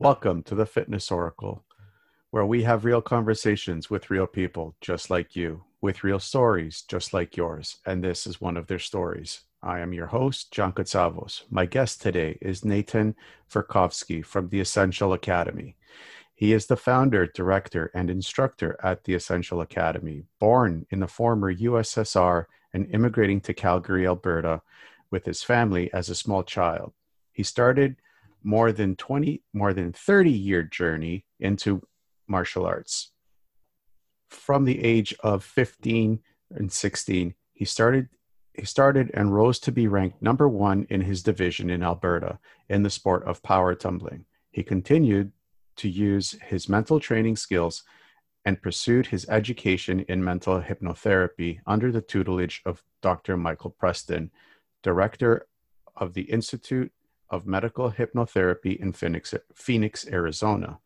Welcome to the Fitness Oracle, where we have real conversations with real people just like you, with real stories just like yours. And this is one of their stories. I am your host, John Katsavos. My guest today is Nathan Verkhovsky from the Essential Academy. He is the founder, director, and instructor at the Essential Academy. Born in the former USSR and immigrating to Calgary, Alberta, with his family as a small child. He started more than 20 more than 30 year journey into martial arts from the age of 15 and 16 he started he started and rose to be ranked number 1 in his division in Alberta in the sport of power tumbling he continued to use his mental training skills and pursued his education in mental hypnotherapy under the tutelage of Dr. Michael Preston, director of the Institute of Medical Hypnotherapy in Phoenix, Phoenix, Arizona.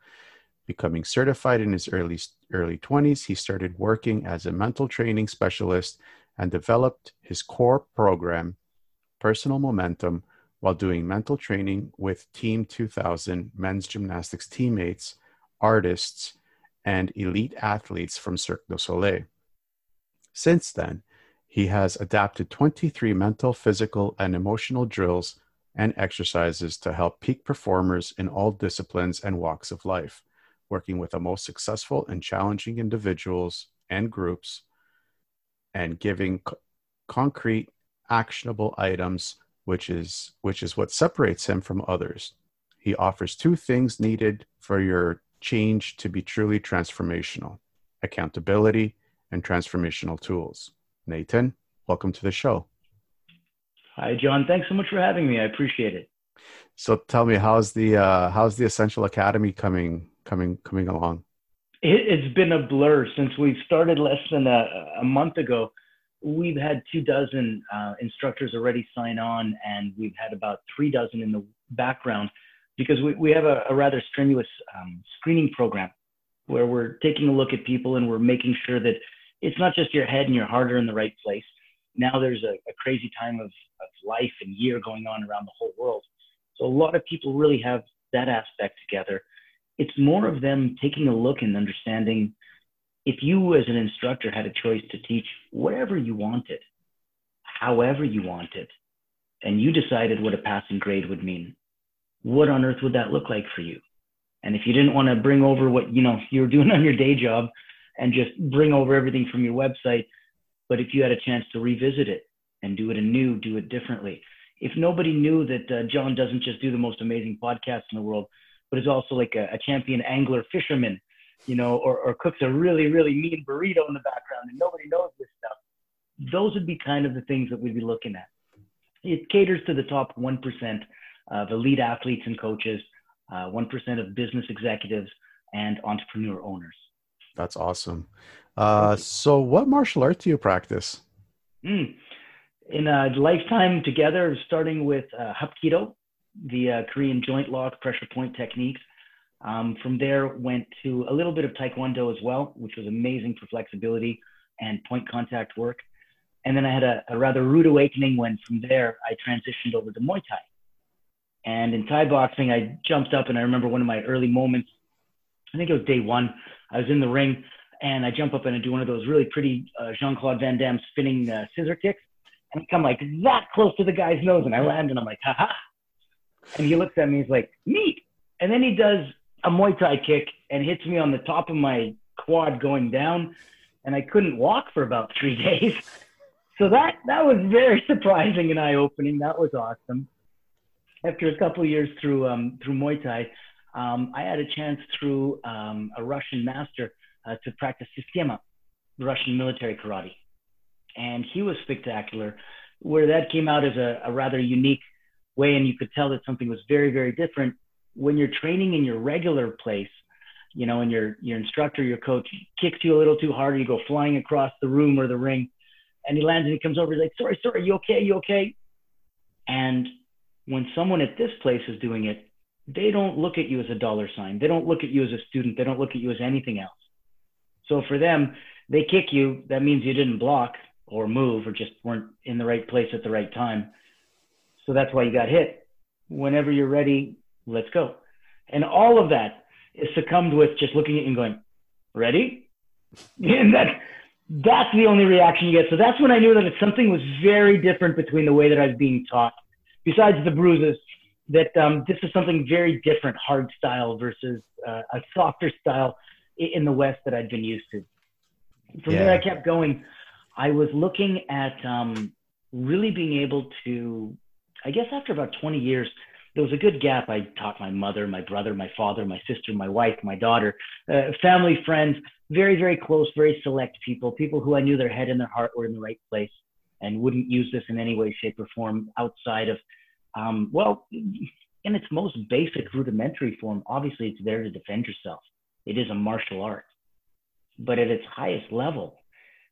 Becoming certified in his early, early 20s, he started working as a mental training specialist and developed his core program, Personal Momentum, while doing mental training with Team 2000 men's gymnastics teammates, artists, and elite athletes from Cirque du Soleil. Since then, he has adapted 23 mental, physical, and emotional drills and exercises to help peak performers in all disciplines and walks of life, working with the most successful and challenging individuals and groups, and giving co- concrete, actionable items, which is which is what separates him from others. He offers two things needed for your change to be truly transformational: accountability and transformational tools. Nathan, welcome to the show. Hi, John. Thanks so much for having me. I appreciate it. So tell me, how's the uh, how's the Essential Academy coming coming coming along? It, has been a blur since we've started less than a, a month ago. We've had two dozen uh, instructors already sign on, and we've had about three dozen in the background because we, we have a, a rather strenuous um, screening program where we're taking a look at people and we're making sure that it's not just your head and your heart are in the right place now there's a, a crazy time of, of life and year going on around the whole world. So a lot of people really have that aspect together. It's more of them taking a look and understanding if you as an instructor had a choice to teach whatever you wanted, however you wanted, and you decided what a passing grade would mean, what on earth would that look like for you? And if you didn't want to bring over what you know you were doing on your day job and just bring over everything from your website, but if you had a chance to revisit it and do it anew, do it differently. If nobody knew that uh, John doesn't just do the most amazing podcast in the world, but is also like a, a champion angler fisherman, you know, or, or cooks a really, really mean burrito in the background and nobody knows this stuff, those would be kind of the things that we'd be looking at. It caters to the top 1% of elite athletes and coaches, uh, 1% of business executives, and entrepreneur owners. That's awesome. Uh, so, what martial art do you practice? Mm. In a lifetime together, starting with uh, Hapkido, the uh, Korean joint lock pressure point techniques. Um, from there, went to a little bit of Taekwondo as well, which was amazing for flexibility and point contact work. And then I had a, a rather rude awakening when from there I transitioned over to Muay Thai. And in Thai boxing, I jumped up and I remember one of my early moments. I think it was day one. I was in the ring and I jump up and I do one of those really pretty uh, Jean Claude Van Damme spinning uh, scissor kicks, and I come like that close to the guy's nose, and I land, and I'm like, ha ha. And he looks at me, he's like, neat. And then he does a Muay Thai kick and hits me on the top of my quad going down, and I couldn't walk for about three days. So that that was very surprising and eye opening. That was awesome. After a couple years through um, through Muay Thai, um, I had a chance through um, a Russian master uh, to practice Systema, Russian military karate. And he was spectacular, where that came out as a, a rather unique way, and you could tell that something was very, very different. When you're training in your regular place, you know, and your your instructor, your coach kicks you a little too hard, you go flying across the room or the ring, and he lands and he comes over, he's like, "Sorry, sorry, you okay? You okay?" And when someone at this place is doing it, they don't look at you as a dollar sign. They don't look at you as a student. They don't look at you as anything else. So for them, they kick you. That means you didn't block or move or just weren't in the right place at the right time. So that's why you got hit. Whenever you're ready, let's go. And all of that is succumbed with just looking at you and going, ready? And that, that's the only reaction you get. So that's when I knew that it's something was very different between the way that I was being taught, besides the bruises, that um, this is something very different, hard style versus uh, a softer style in the West that I'd been used to. From yeah. there, I kept going. I was looking at um, really being able to, I guess after about 20 years, there was a good gap. I taught my mother, my brother, my father, my sister, my wife, my daughter, uh, family, friends, very, very close, very select people, people who I knew their head and their heart were in the right place and wouldn't use this in any way, shape, or form outside of, um, well, in its most basic, rudimentary form, obviously it's there to defend yourself. It is a martial art. But at its highest level,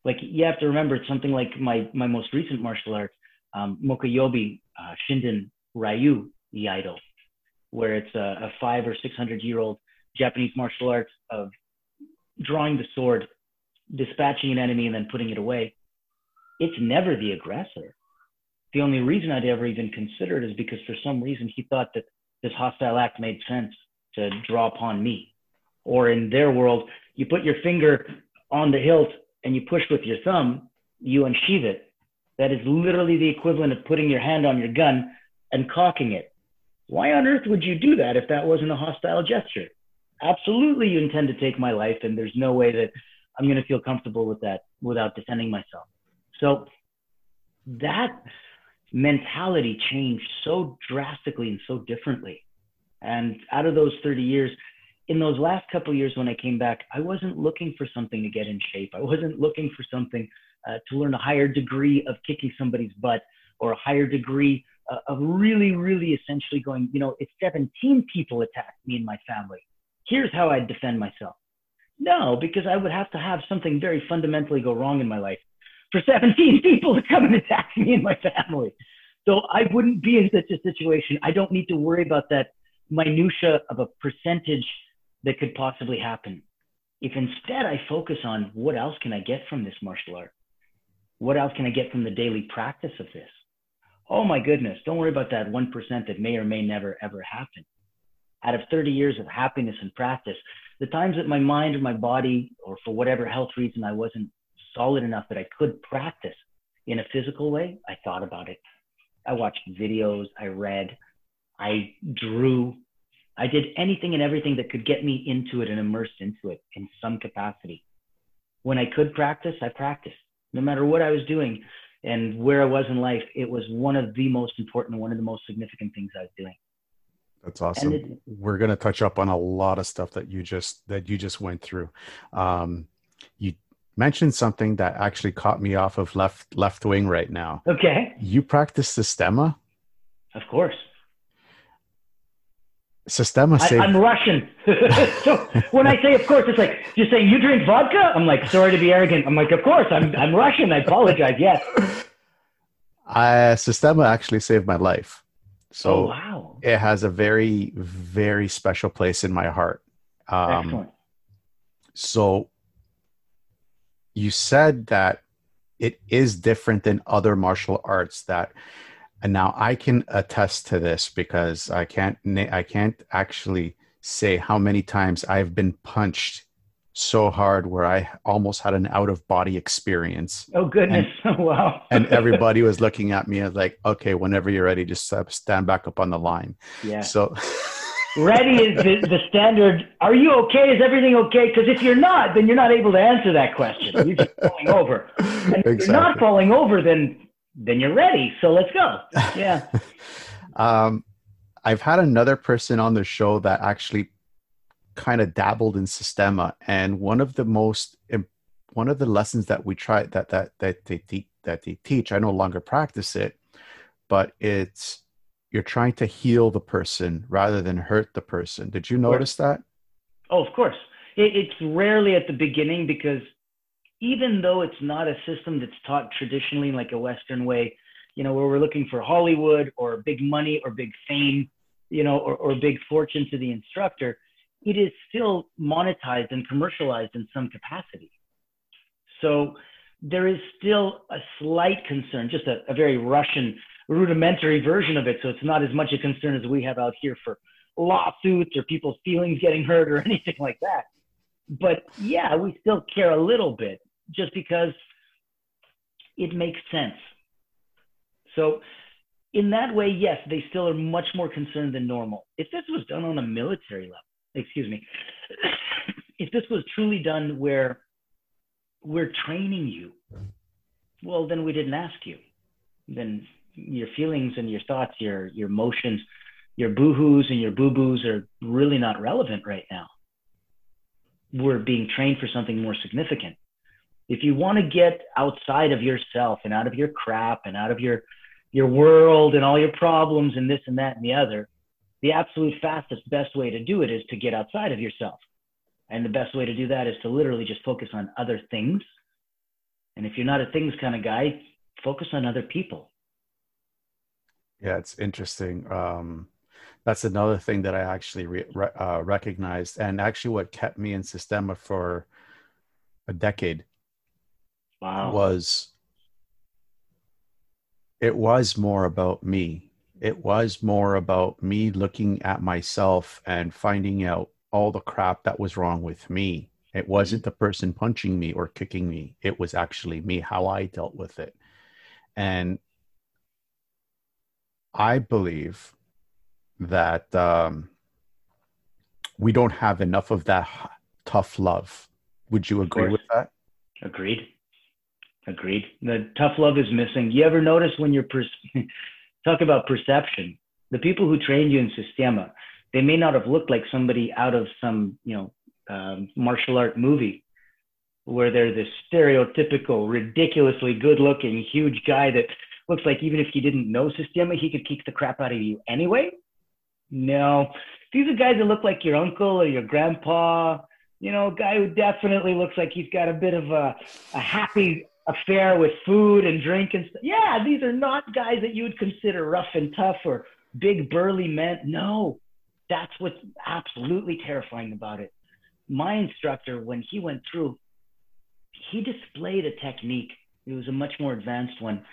like you have to remember, it's something like my, my most recent martial art, um, Mokuyobi uh, Shinden Ryu Iaido, where it's a, a five or 600 year old Japanese martial arts of drawing the sword, dispatching an enemy, and then putting it away. It's never the aggressor. The only reason I'd ever even consider it is because for some reason he thought that this hostile act made sense to draw upon me. Or in their world, you put your finger on the hilt and you push with your thumb, you unsheath it. That is literally the equivalent of putting your hand on your gun and cocking it. Why on earth would you do that if that wasn't a hostile gesture? Absolutely, you intend to take my life, and there's no way that I'm going to feel comfortable with that without defending myself. So that mentality changed so drastically and so differently. And out of those 30 years, in those last couple years when I came back, I wasn't looking for something to get in shape. I wasn't looking for something uh, to learn a higher degree of kicking somebody's butt or a higher degree uh, of really, really essentially going, you know, if 17 people attacked me and my family, here's how I'd defend myself. No, because I would have to have something very fundamentally go wrong in my life for 17 people to come and attack me and my family. So I wouldn't be in such a situation. I don't need to worry about that minutia of a percentage that could possibly happen. If instead I focus on what else can I get from this martial art? What else can I get from the daily practice of this? Oh my goodness, don't worry about that 1% that may or may never ever happen. Out of 30 years of happiness and practice, the times that my mind or my body, or for whatever health reason, I wasn't solid enough that I could practice in a physical way, I thought about it. I watched videos, I read, I drew, I did anything and everything that could get me into it and immersed into it in some capacity. When I could practice, I practiced. No matter what I was doing and where I was in life, it was one of the most important, one of the most significant things I was doing. That's awesome. It, We're going to touch up on a lot of stuff that you just that you just went through. Um, you mentioned something that actually caught me off of left left wing right now. Okay. You practice the Systema? Of course. Systema I, I'm Russian. so when I say of course, it's like you're saying you drink vodka. I'm like sorry to be arrogant. I'm like of course I'm I'm Russian. I apologize. Yes. Uh, Systema actually saved my life. So oh, wow. it has a very very special place in my heart. Um, Excellent. So you said that it is different than other martial arts that and now I can attest to this because I can't I can't actually say how many times I've been punched so hard where I almost had an out of body experience. Oh goodness! And, oh, wow! and everybody was looking at me as like, okay, whenever you're ready, just stand back up on the line. Yeah. So. ready is the, the, standard. Are you okay? Is everything okay? Because if you're not, then you're not able to answer that question. You're just falling over. And if exactly. you're not falling over, then then you're ready. So let's go. Yeah. um, I've had another person on the show that actually kind of dabbled in Systema, and one of the most one of the lessons that we try that that that they te- that they teach. I no longer practice it, but it's you're trying to heal the person rather than hurt the person. Did you notice that? Oh, of course. It, it's rarely at the beginning because even though it's not a system that's taught traditionally like a Western way, you know, where we're looking for Hollywood or big money or big fame, you know, or, or big fortune to the instructor, it is still monetized and commercialized in some capacity. So there is still a slight concern, just a, a very Russian rudimentary version of it. So it's not as much a concern as we have out here for lawsuits or people's feelings getting hurt or anything like that. But yeah, we still care a little bit just because it makes sense. So, in that way, yes, they still are much more concerned than normal. If this was done on a military level, excuse me, if this was truly done where we're training you, well, then we didn't ask you. Then your feelings and your thoughts, your your emotions, your boohoos and your boo boos are really not relevant right now. We're being trained for something more significant. If you want to get outside of yourself and out of your crap and out of your your world and all your problems and this and that and the other, the absolute fastest, best way to do it is to get outside of yourself. And the best way to do that is to literally just focus on other things. And if you're not a things kind of guy, focus on other people. Yeah, it's interesting. Um, that's another thing that I actually re- uh, recognized, and actually what kept me in Systema for a decade wow. was it was more about me. It was more about me looking at myself and finding out all the crap that was wrong with me. It wasn't the person punching me or kicking me. It was actually me, how I dealt with it. And I believe that um, we don't have enough of that tough love. Would you agree with that? Agreed. Agreed. The tough love is missing. You ever notice when you're per- talk about perception? The people who trained you in Systema, they may not have looked like somebody out of some, you know, um, martial art movie where they're this stereotypical, ridiculously good-looking, huge guy that looks like even if he didn't know Systema, he could kick the crap out of you anyway. No, these are guys that look like your uncle or your grandpa. You know, a guy who definitely looks like he's got a bit of a, a happy affair with food and drink and stuff. Yeah, these are not guys that you would consider rough and tough or big burly men. No, that's what's absolutely terrifying about it. My instructor, when he went through, he displayed a technique. It was a much more advanced one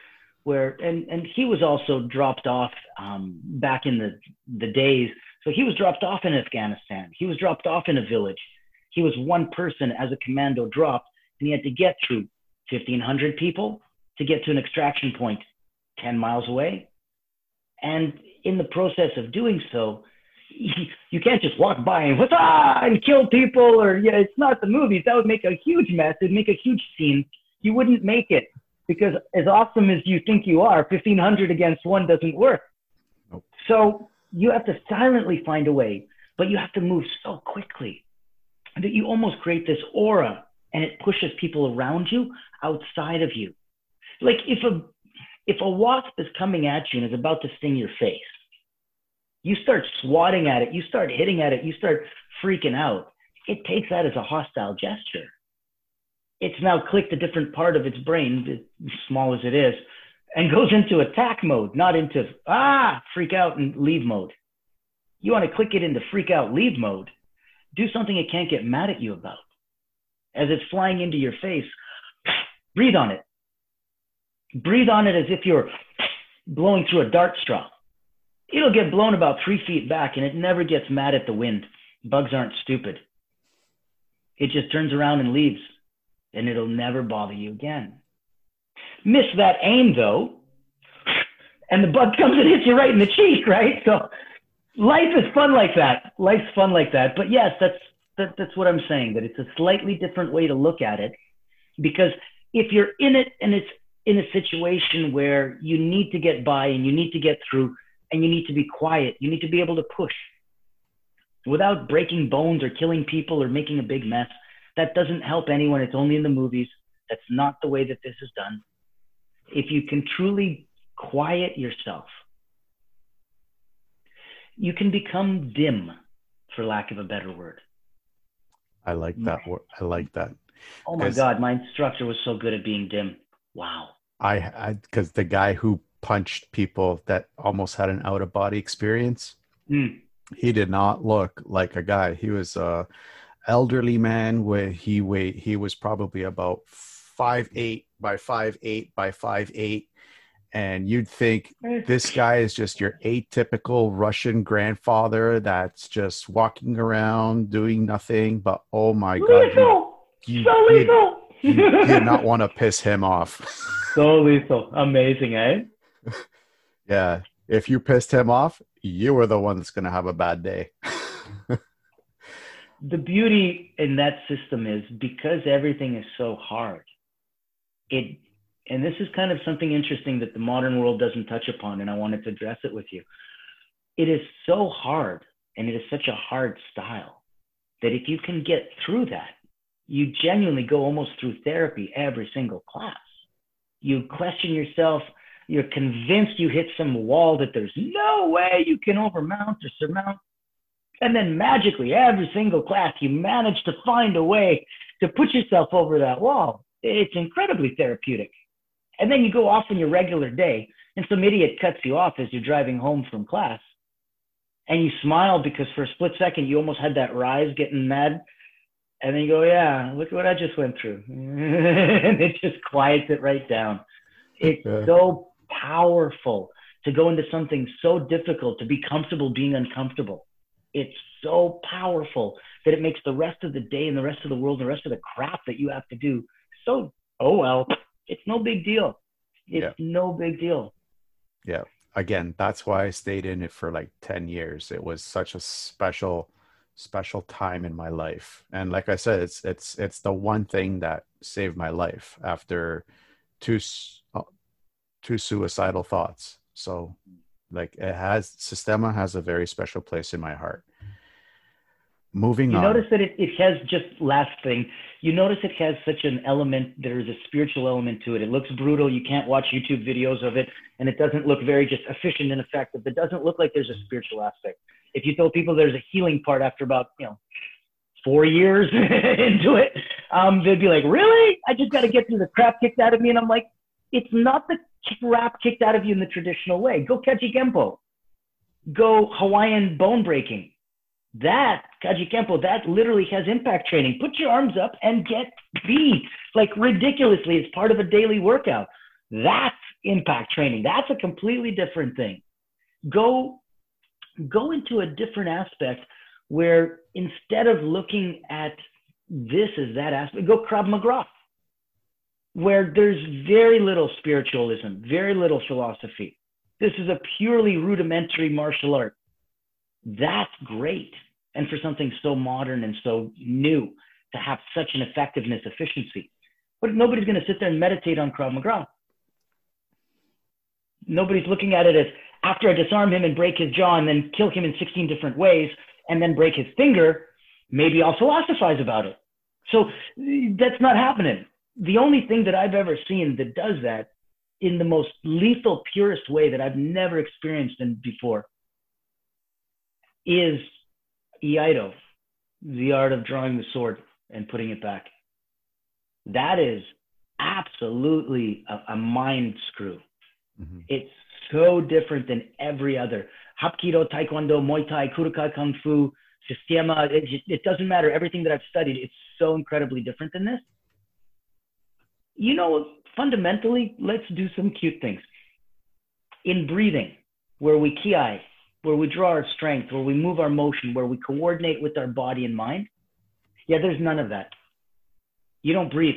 where and and he was also dropped off um, back in the the days. So he was dropped off in Afghanistan. He was dropped off in a village. He was one person as a commando dropped, and he had to get through 1,500 people to get to an extraction point 10 miles away. And in the process of doing so, you can't just walk by and ah and kill people or yeah, it's not the movies. That would make a huge mess. It'd make a huge scene. You wouldn't make it because as awesome as you think you are, 1500 against one doesn't work. Nope. So you have to silently find a way, but you have to move so quickly that you almost create this aura and it pushes people around you outside of you. Like if a if a wasp is coming at you and is about to sting your face, you start swatting at it, you start hitting at it, you start freaking out. It takes that as a hostile gesture it's now clicked a different part of its brain, small as it is, and goes into attack mode, not into ah, freak out and leave mode. You want to click it into freak out, leave mode. Do something it can't get mad at you about. As it's flying into your face, breathe on it. Breathe on it as if you're blowing through a dart straw. It'll get blown about three feet back and it never gets mad at the wind. Bugs aren't stupid. It just turns around and leaves and it'll never bother you again. Miss that aim though, and the bug comes and hits you right in the cheek, right? So life is fun like that. Life's fun like that. But yes, that's that, that's what I'm saying. That it's a slightly different way to look at it, because if you're in it and it's in a situation where you need to get by and you need to get through and you need to be quiet, you need to be able to push without breaking bones or killing people or making a big mess that doesn't help anyone. It's only in the movies. That's not the way that this is done. If you can truly quiet yourself, you can become dim, for lack of a better word. I like that. I like that. Oh my God, my instructor was so good at being dim. Wow. I, because the guy who punched people that almost had an out of body experience, mm. he did not look like a guy. He was, a elderly man where he weighed he was probably about five eight by five eight by five eight and you'd think this guy is just your atypical Russian grandfather that's just walking around doing nothing. But oh my god, you, you, so lethal. you, you did not want to piss him off. so lethal, amazing, eh? yeah, if you pissed him off, you were the one that's going to have a bad day. the beauty in that system is because everything is so hard, it and this is kind of something interesting that the modern world doesn't touch upon, and I wanted to address it with you. It is so hard, and it is such a hard style that if you can get through that, you genuinely go almost through therapy every single class. You question yourself, you're convinced you hit some wall that there's no way you can overmount or surmount. And then magically, every single class, you manage to find a way to put yourself over that wall. It's incredibly therapeutic. And then you go off on your regular day, and some idiot cuts you off as you're driving home from class. And you smile because for a split second, you almost had that rise getting mad. And then you go, Yeah, look at what I just went through. and it just quiets it right down. It's yeah. so powerful to go into something so difficult, to be comfortable being uncomfortable. It's so powerful that it makes the rest of the day and the rest of the world, and the rest of the crap that you have to do so, oh well, it's no big deal. It's yeah. no big deal. Yeah. Again, that's why I stayed in it for like 10 years. It was such a special special time in my life. And like I said, it's it's it's the one thing that saved my life after two uh, two suicidal thoughts. So like it has Systema has a very special place in my heart. Moving you on. You notice that it, it has just last thing. You notice it has such an element. There's a spiritual element to it. It looks brutal. You can't watch YouTube videos of it, and it doesn't look very just efficient and effective. It doesn't look like there's a spiritual aspect. If you tell people there's a healing part after about you know four years into it, um, they'd be like, "Really? I just got to get through the crap kicked out of me." And I'm like, "It's not the crap kicked out of you in the traditional way. Go Kajukenbo. Go Hawaiian bone breaking that Kajukenbo, that literally has impact training. Put your arms up and get beat like ridiculously as part of a daily workout. That's impact training. That's a completely different thing. Go go into a different aspect where instead of looking at this as that aspect, go Krav Maga, where there's very little spiritualism, very little philosophy. This is a purely rudimentary martial art. That's great and for something so modern and so new to have such an effectiveness efficiency. But nobody's going to sit there and meditate on Krav Maga. Nobody's looking at it as after I disarm him and break his jaw and then kill him in 16 different ways and then break his finger, maybe I'll philosophize about it. So that's not happening. The only thing that I've ever seen that does that in the most lethal, purest way that I've never experienced in before is Iaido, the art of drawing the sword and putting it back. That is absolutely a, a mind screw. Mm-hmm. It's so different than every other. Hapkido, Taekwondo, Muay Thai, Kurokai Kung Fu, Systema, it, it doesn't matter. Everything that I've studied, it's so incredibly different than this. You know, fundamentally, let's do some cute things. In breathing, where we kiai, where we draw our strength, where we move our motion, where we coordinate with our body and mind. Yeah, there's none of that. You don't breathe.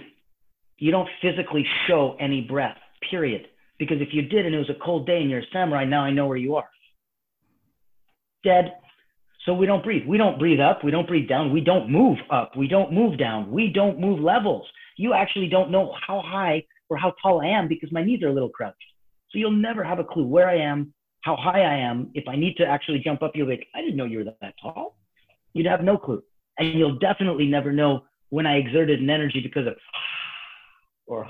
You don't physically show any breath, period. Because if you did and it was a cold day and you're a samurai, now I know where you are. Dead. So we don't breathe. We don't breathe up. We don't breathe down. We don't move up. We don't move down. We don't move levels. You actually don't know how high or how tall I am because my knees are a little crouched. So you'll never have a clue where I am, how high I am, if I need to actually jump up, you'll be like, I didn't know you were that tall. You'd have no clue. And you'll definitely never know when I exerted an energy because of or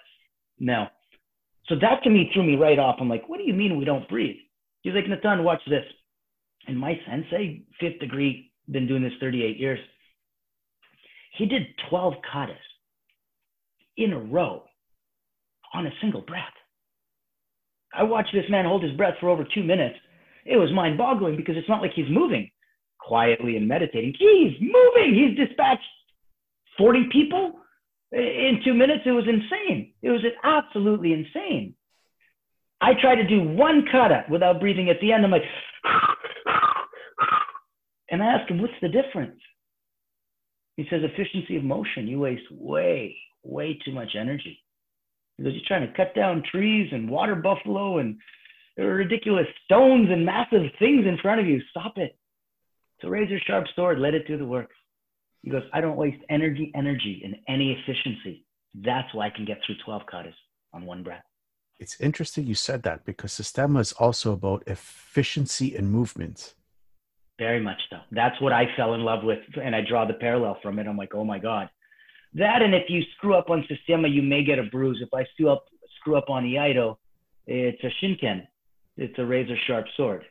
no. So that to me threw me right off. I'm like, what do you mean we don't breathe? He's like, Nathan, watch this. And my sensei, fifth degree, been doing this 38 years. He did 12 katas in a row on a single breath. I watched this man hold his breath for over two minutes. It was mind boggling because it's not like he's moving quietly and meditating. He's moving. He's dispatched 40 people in two minutes. It was insane. It was absolutely insane. I try to do one kata without breathing at the end. I'm like, and I ask him, what's the difference? He says, efficiency of motion. You waste way, way too much energy. Because you're trying to cut down trees and water buffalo and ridiculous stones and massive things in front of you. Stop it. It's a razor sharp sword. Let it do the work. He goes, I don't waste energy, energy and any efficiency. That's why I can get through 12 katas on one breath. It's interesting you said that because Systema is also about efficiency and movement. Very much so. That's what I fell in love with. And I draw the parallel from it. I'm like, oh my God. That and if you screw up on Systema, you may get a bruise. If I screw up, screw up on Iaido, it's a shinken. It's a razor sharp sword.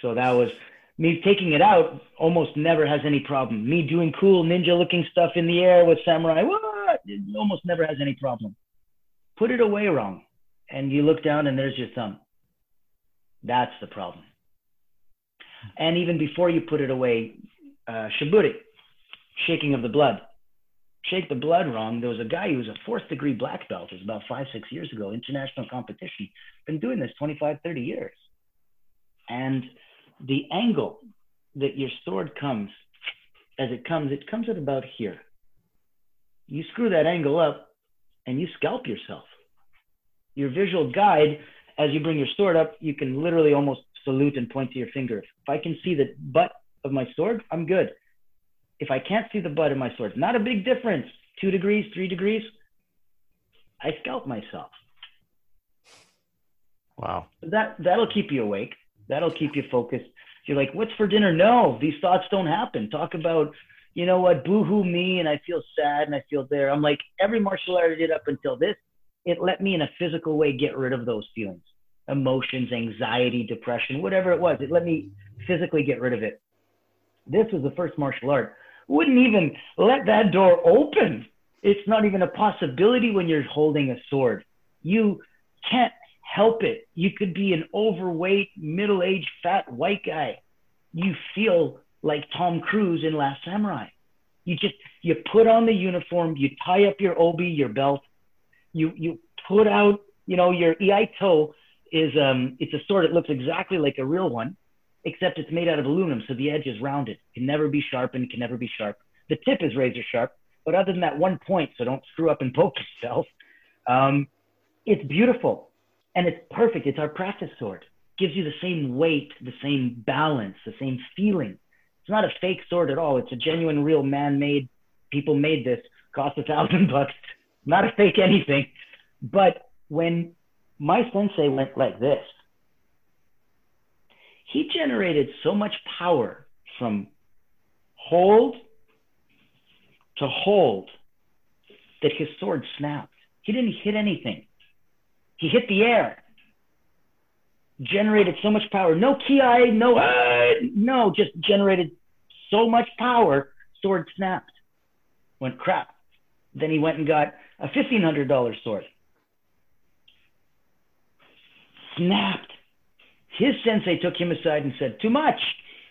So that was me taking it out almost never has any problem. Me doing cool ninja looking stuff in the air with samurai, what? It almost never has any problem. Put it away wrong and you look down and there's your thumb. That's the problem. And even before you put it away, uh, chiburi, shaking of the blood. Shake the blood wrong. There was a guy who was a fourth degree black belt. It was about five, six years ago, international competition. Been doing this 25, 30 years. And the angle that your sword comes, as it comes, it comes at about here. You screw that angle up and you scalp yourself your visual guide, as you bring your sword up, you can literally almost salute and point to your finger. If I can see the butt of my sword, I'm good. If I can't see the butt of my sword, not a big difference, two degrees, three degrees, I scalp myself. Wow. That that'll keep you awake. That'll keep you focused. You're like, what's for dinner? No, these thoughts don't happen. Talk about, you know what, boohoo me, and I feel sad and I feel there. I'm like, every martial art I did up until this it let me in a physical way get rid of those feelings emotions anxiety depression whatever it was it let me physically get rid of it this was the first martial art wouldn't even let that door open. It's not even a possibility when you're holding a sword. You can't help it. You could be an overweight middle-aged fat white guy. You feel like tom cruise in last samurai. You just you put on the uniform you tie up your obi your belt. You you put out, you know, your Iaito is um it's a sword that looks exactly like a real one, except it's made out of aluminum, so the edge is rounded, can never be sharpened, can never be sharp. The tip is razor sharp, but other than that one point, so don't screw up and poke yourself. Um, it's beautiful and it's perfect. It's our practice sword. Gives you the same weight, the same balance, the same feeling. It's not a fake sword at all. It's a genuine, real man-made. People made this. Cost a thousand bucks not a fake anything. But when my sensei went like this, he generated so much power from hold to hold that his sword snapped. He didn't hit anything. He hit the air. Generated so much power. No ki, no, uh, no, just generated so much power. Sword snapped. Went crap. Then he went and got a $1,500 sword. Snapped. His sensei took him aside and said, Too much.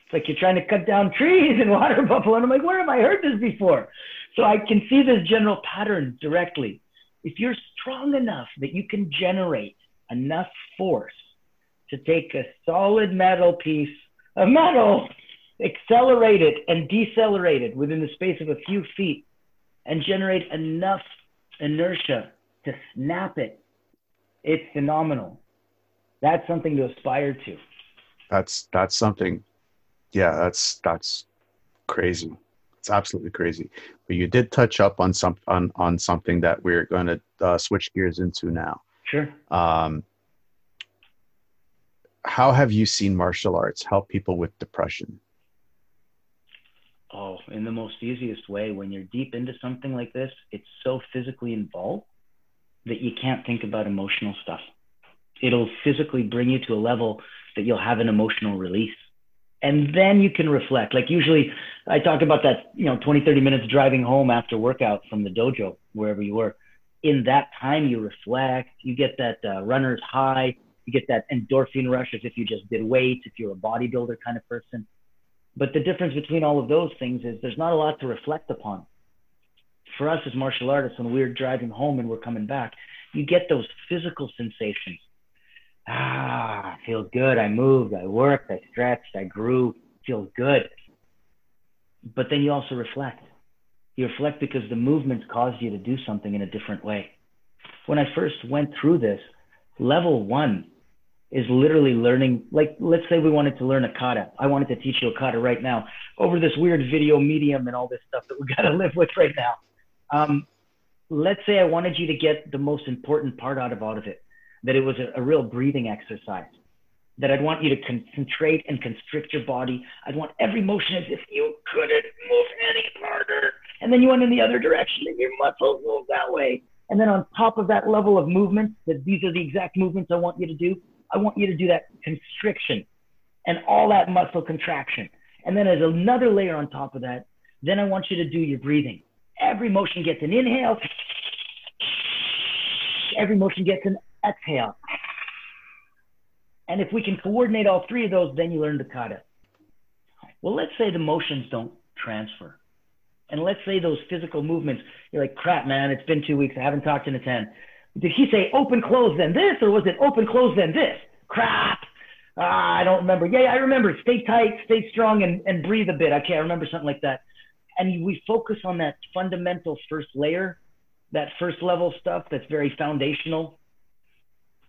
It's like you're trying to cut down trees and water buffalo. And I'm like, Where have I heard this before? So I can see this general pattern directly. If you're strong enough that you can generate enough force to take a solid metal piece of metal, accelerate it and decelerate it within the space of a few feet, and generate enough inertia to snap it, it's phenomenal. That's something to aspire to. That's that's something. Yeah, that's that's crazy. It's absolutely crazy. But you did touch up on some on on something that we're going to uh, switch gears into now. Sure. Um, how have you seen martial arts help people with depression? Oh, in the most easiest way. When you're deep into something like this, it's so physically involved that you can't think about emotional stuff. It'll physically bring you to a level that you'll have an emotional release. And then you can reflect. Like usually I talk about that, you know, 20, 30 minutes driving home after workout from the dojo, wherever you were. In that time, you reflect, you get that uh, runner's high, you get that endorphin rush as if you just did weights, if you're a bodybuilder kind of person but the difference between all of those things is there's not a lot to reflect upon. For us as martial artists, when we're driving home and we're coming back, you get those physical sensations. Ah, I feel good. I moved, I worked, I stretched, I grew, feels good. But then you also reflect. You reflect because the movements caused you to do something in a different way. When I first went through this, level one is literally learning, like, let's say we wanted to learn a kata. I wanted to teach you a kata right now over this weird video medium and all this stuff that we've got to live with right now. Um, let's say I wanted you to get the most important part out of all of it, that it was a, a real breathing exercise, that I'd want you to concentrate and constrict your body. I'd want every motion as if you couldn't move any harder. And then you went in the other direction and your muscles move that way. And then on top of that level of movement, that these are the exact movements I want you to do, I want you to do that constriction and all that muscle contraction. And then as another layer on top of that, then I want you to do your breathing. Every motion gets an inhale. Every motion gets an exhale. And if we can coordinate all three of those, then you learn the kata. Well, let's say the motions don't transfer. And let's say those physical movements, you're like, crap, man, it's been two weeks. I haven't talked in a 10. Did he say open, close, then this? Or was it open, close, then this? Crap. Ah, I don't remember. Yeah, I remember. Stay tight, stay strong, and, and breathe a bit. Okay, I remember something like that and we focus on that fundamental first layer, that first level stuff that's very foundational.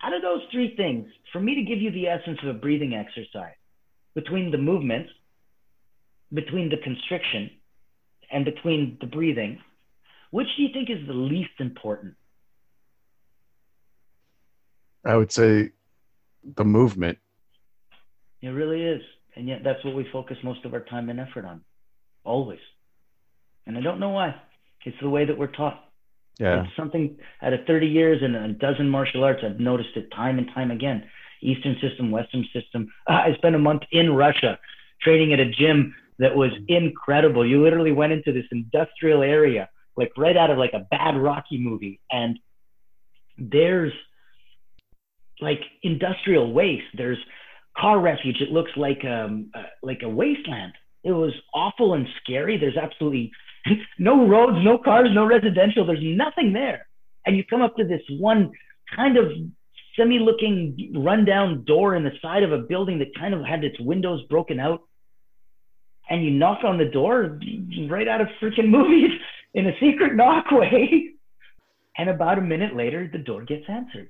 Out of those three things, for me to give you the essence of a breathing exercise, between the movements, between the constriction, and between the breathing, which do you think is the least important? I would say the movement. It really is. And yet that's what we focus most of our time and effort on. Always. And I don't know why. It's the way that we're taught. Yeah. It's something out of 30 years and a dozen martial arts, I've noticed it time and time again. Eastern system, Western system. I spent a month in Russia training at a gym that was incredible. You literally went into this industrial area, like right out of like a bad Rocky movie. And there's like industrial waste. There's car refuge. It looks like um uh, like a wasteland. It was awful and scary. There's absolutely no roads, no cars, no residential. There's nothing there. And you come up to this one kind of semi looking rundown door in the side of a building that kind of had its windows broken out. And you knock on the door right out of freaking movies in a secret knock way. And about a minute later, the door gets answered.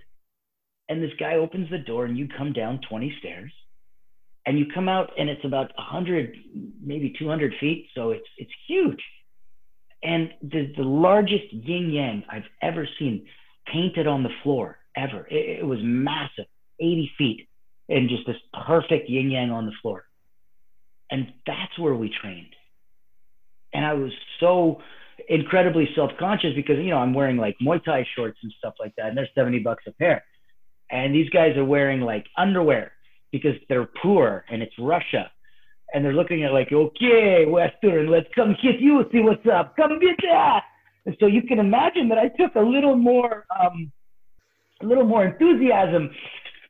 And this guy opens the door, and you come down 20 stairs and you come out and it's about 100 maybe 200 feet so it's it's huge and the, the largest yin yang I've ever seen painted on the floor ever. It, it was massive, 80 feet, and just this perfect yin yang on the floor. And that's where we trained. And I was so incredibly self conscious because, you know, I'm wearing like Muay Thai shorts and stuff like that, and they're 70 bucks a pair. And these guys are wearing like underwear because they're poor and it's Russia and they're looking at like, okay, Western, let's come hit you, see what's up, come get that. And so you can imagine that I took a little more, um, a little more enthusiasm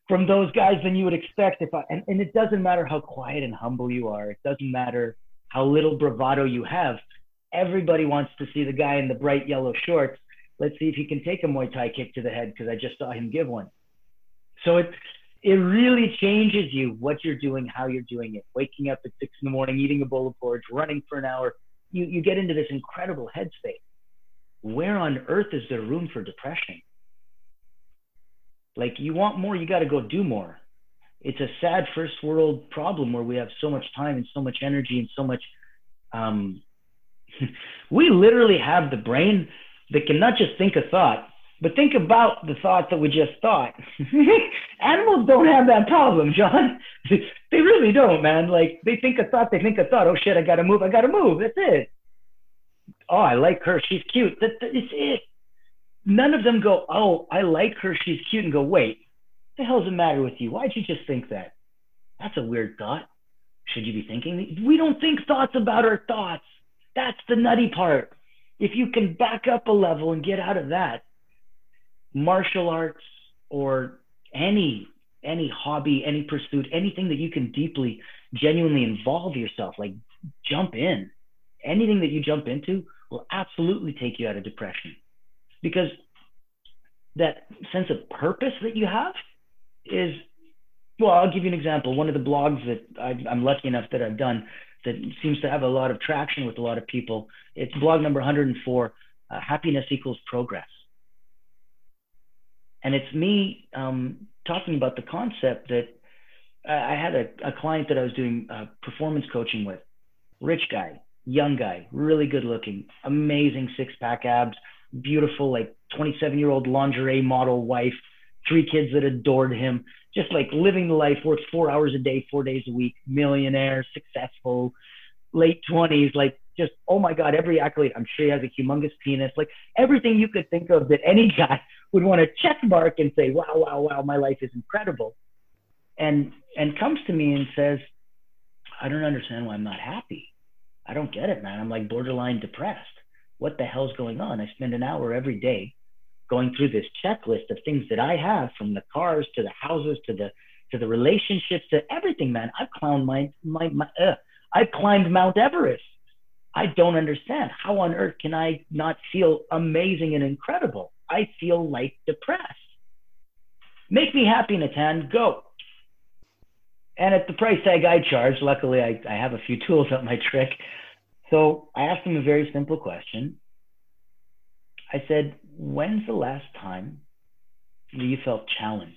from those guys than you would expect. If I, and, and it doesn't matter how quiet and humble you are. It doesn't matter how little bravado you have. Everybody wants to see the guy in the bright yellow shorts. Let's see if he can take a Muay Thai kick to the head because I just saw him give one. So it, it really changes you what you're doing, how you're doing it. Waking up at six in the morning, eating a bowl of porridge, running for an hour, you, you get into this incredible headspace. Where on earth is there room for depression? Like you want more, you got to go do more. It's a sad first world problem where we have so much time and so much energy and so much. Um, we literally have the brain that can not just think a thought, but think about the thoughts that we just thought. Animals don't have that problem, John. they really don't, man. Like they think a thought, they think a thought. Oh shit, I gotta move, I gotta move. That's it. Oh, I like her, she's cute. That, that is it. None of them go, oh, I like her, she's cute, and go, wait, the hell's the matter with you? Why'd you just think that? That's a weird thought. Should you be thinking? We don't think thoughts about our thoughts. That's the nutty part. If you can back up a level and get out of that, martial arts or any any hobby, any pursuit, anything that you can deeply, genuinely involve yourself, like jump in. Anything that you jump into will absolutely take you out of depression because that sense of purpose that you have is well, I'll give you an example. One of the blogs that i am lucky enough that I've done that seems to have a lot of traction with a lot of people. It's blog number 104. Uh, happiness equals progress. And it's me um, talking about the concept that I had a, a client that I was doing uh, performance coaching with, rich guy, young guy, really good looking, amazing six pack abs, beautiful, like 27 year old lingerie model wife, three kids that adored him, just like living the life, works four hours a day, four days a week, millionaire, successful, late 20s, like just, oh my God, every accolade. I'm sure he has a humongous penis, like everything you could think of that any guy would want to check mark and say, wow, wow, wow, my life is incredible. And, and comes to me and says, I don't understand why I'm not happy. I don't get it, man. I'm like borderline depressed. What the hell's going on? I spend an hour every day going through this checklist of things that I have from the cars to the houses to the to the relationships to everything, man. I've climbed my my, my uh, I've climbed Mount Everest. I don't understand. How on earth can I not feel amazing and incredible? I feel like depressed. Make me happy, Natan. Go. And at the price tag I charge, luckily I, I have a few tools up my trick. So I asked him a very simple question. I said, when's the last time that you felt challenged?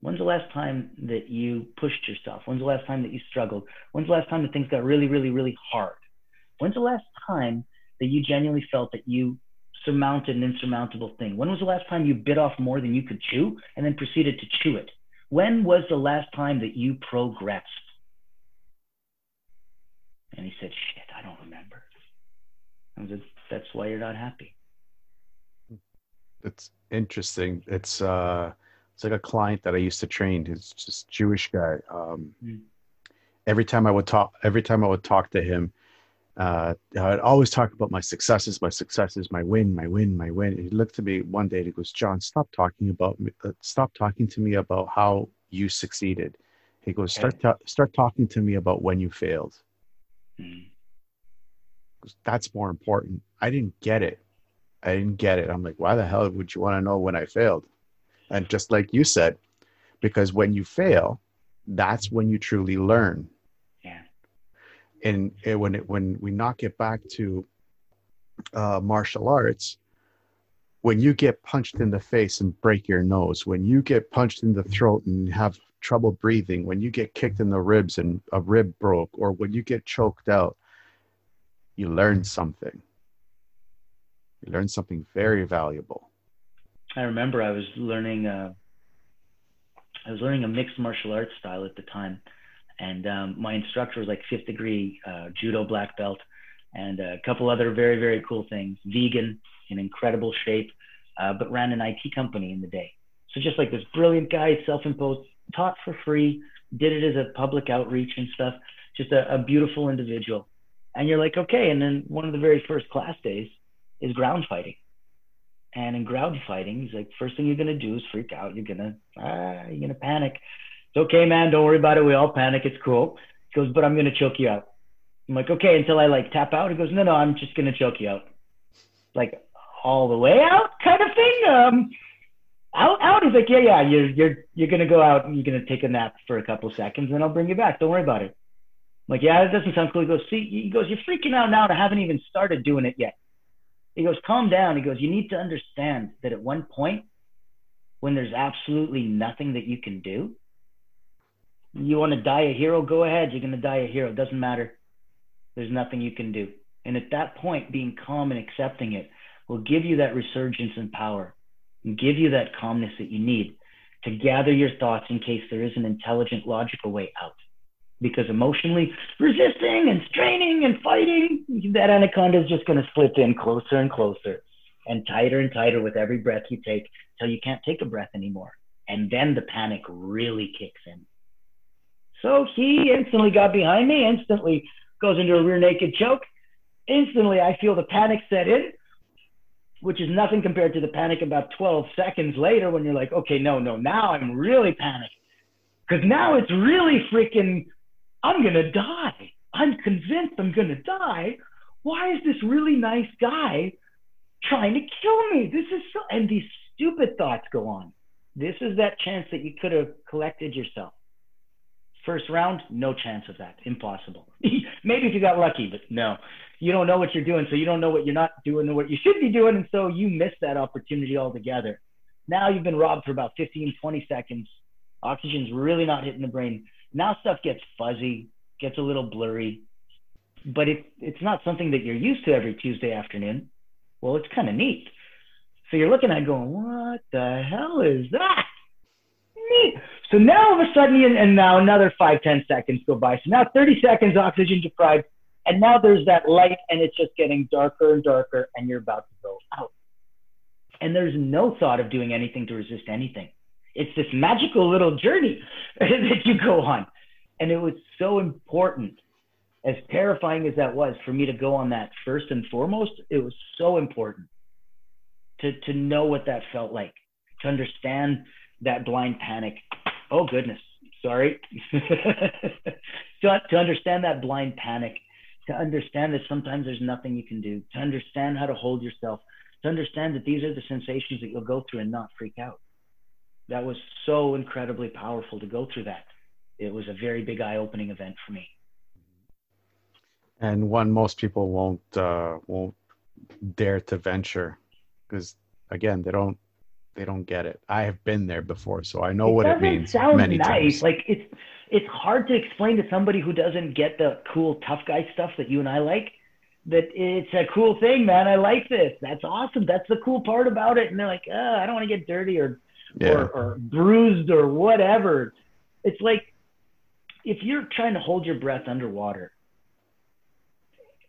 When's the last time that you pushed yourself? When's the last time that you struggled? When's the last time that things got really, really, really hard? When's the last time that you genuinely felt that you surmounted an insurmountable thing? When was the last time you bit off more than you could chew and then proceeded to chew it? When was the last time that you progressed? And he said, Shit, I don't remember. I said, That's why you're not happy it's interesting. It's uh, it's like a client that I used to train. He's just Jewish guy. Um, mm. Every time I would talk, every time I would talk to him, uh, I'd always talk about my successes, my successes, my win, my win, my win. he looked at me one day and he goes, "John, stop talking about me. Uh, stop talking to me about how you succeeded." He goes, "Start ta- start talking to me about when you failed." Mm. That's more important. I didn't get it I didn't get it. I'm like, why the hell would you want to know when I failed? And just like you said, because when you fail, that's when you truly learn. And it, when it when we knock it back to uh, martial arts, when you get punched in the face and break your nose, when you get punched in the throat and have trouble breathing, when you get kicked in the ribs and a rib broke, or when you get choked out, you learn something you learn something very valuable. I remember I was learning. Uh, I was learning a mixed martial arts style at the time, and um, my instructor was like fifth degree uh, judo black belt, and a couple other very very cool things. Vegan, in incredible shape, uh, but ran an IT company in the day. So just like this brilliant guy, self-imposed, taught for free, did it as a public outreach and stuff. Just a, a beautiful individual. And you're like, okay. And then one of the very first class days, is ground fighting. And in ground fighting, he's like, first thing you're gonna do is freak out. You're gonna ah, you're gonna panic. It's okay, man. Don't worry about it. We all panic. It's cool. He goes, but I'm gonna choke you out. I'm like, okay, until I like tap out. He goes, no, no, I'm just gonna choke you out. Like all the way out, kind of thing. Um, out, out. He's like, yeah, yeah. You're you're you're gonna go out and you're gonna take a nap for a couple seconds, and I'll bring you back. Don't worry about it. I'm like, yeah, that doesn't sound cool. He goes, see, he goes, you're freaking out now. I haven't even started doing it yet. He goes, calm down. He goes, you need to understand that at one point, when there's absolutely nothing that you can do, you want to die a hero, go ahead. You're going to die a hero. It doesn't matter. There's nothing you can do. And at that point, being calm and accepting it will give you that resurgence in power and give you that calmness that you need to gather your thoughts in case there is an intelligent, logical way out because emotionally resisting and straining and fighting, that anaconda is just going to slip in closer and closer and tighter and tighter with every breath you take till you can't take a breath anymore. And then the panic really kicks in. So he instantly got behind me, instantly goes into a rear naked choke. Instantly, I feel the panic set in, which is nothing compared to the panic about 12 seconds later when you're like, okay, no, no, now I'm really panicked. Because now it's really freaking I'm going to die. I'm convinced I'm going to die. Why is this really nice guy trying to kill me? This is so, and these stupid thoughts go on. This is that chance that you could have collected yourself. First round, no chance of that. Impossible. Maybe if you got lucky, but no. You don't know what you're doing, so you don't know what you're not doing or what you should be doing, and so you miss that opportunity altogether. Now you've been robbed for about 15, 20 seconds. Oxygen's really not hitting the brain. Now stuff gets fuzzy, gets a little blurry, but it, it's not something that you're used to every Tuesday afternoon. Well, it's kind of neat. So you're looking at it going, what the hell is that? Neat. So now all of a sudden, and now another five, ten seconds go by. So now 30 seconds oxygen deprived. And now there's that light and it's just getting darker and darker and you're about to go out. And there's no thought of doing anything to resist anything. It's this magical little journey that you go on. And it was so important, as terrifying as that was for me to go on that first and foremost, it was so important to, to know what that felt like, to understand that blind panic. Oh, goodness. Sorry. to, to understand that blind panic, to understand that sometimes there's nothing you can do, to understand how to hold yourself, to understand that these are the sensations that you'll go through and not freak out. That was so incredibly powerful to go through that. It was a very big eye opening event for me. And one most people won't uh, won't dare to venture because again they don't they don't get it. I have been there before, so I know it what it means. Sound many nice. Times. Like it's it's hard to explain to somebody who doesn't get the cool tough guy stuff that you and I like. That it's a cool thing, man. I like this. That's awesome. That's the cool part about it. And they're like, oh, I don't want to get dirty or, yeah. or or bruised or whatever. It's like if you're trying to hold your breath underwater,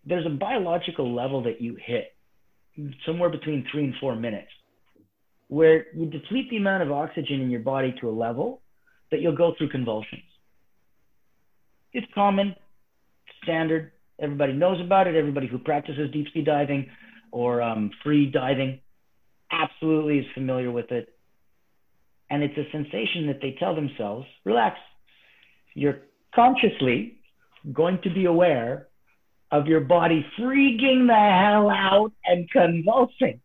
there's a biological level that you hit somewhere between three and four minutes where you deplete the amount of oxygen in your body to a level that you'll go through convulsions. It's common, standard. Everybody knows about it. Everybody who practices deep sea diving or um, free diving absolutely is familiar with it. And it's a sensation that they tell themselves relax. You're consciously going to be aware of your body freaking the hell out and convulsing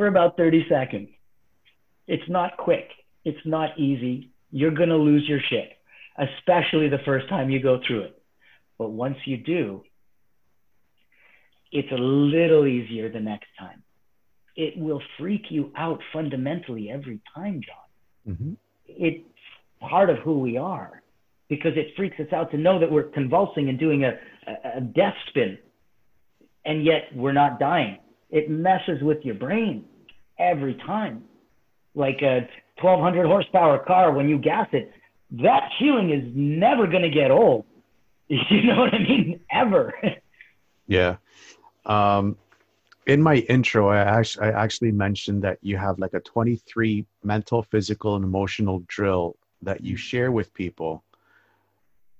for about 30 seconds. It's not quick. It's not easy. You're going to lose your shit, especially the first time you go through it. But once you do, it's a little easier the next time. It will freak you out fundamentally every time, John. Mm-hmm. It's part of who we are because it freaks us out to know that we're convulsing and doing a, a, a death spin, and yet we're not dying. It messes with your brain every time. Like a 1200 horsepower car, when you gas it, that feeling is never going to get old. You know what I mean? Ever. yeah. Um, in my intro, I actually, I actually mentioned that you have like a 23 mental, physical, and emotional drill that you share with people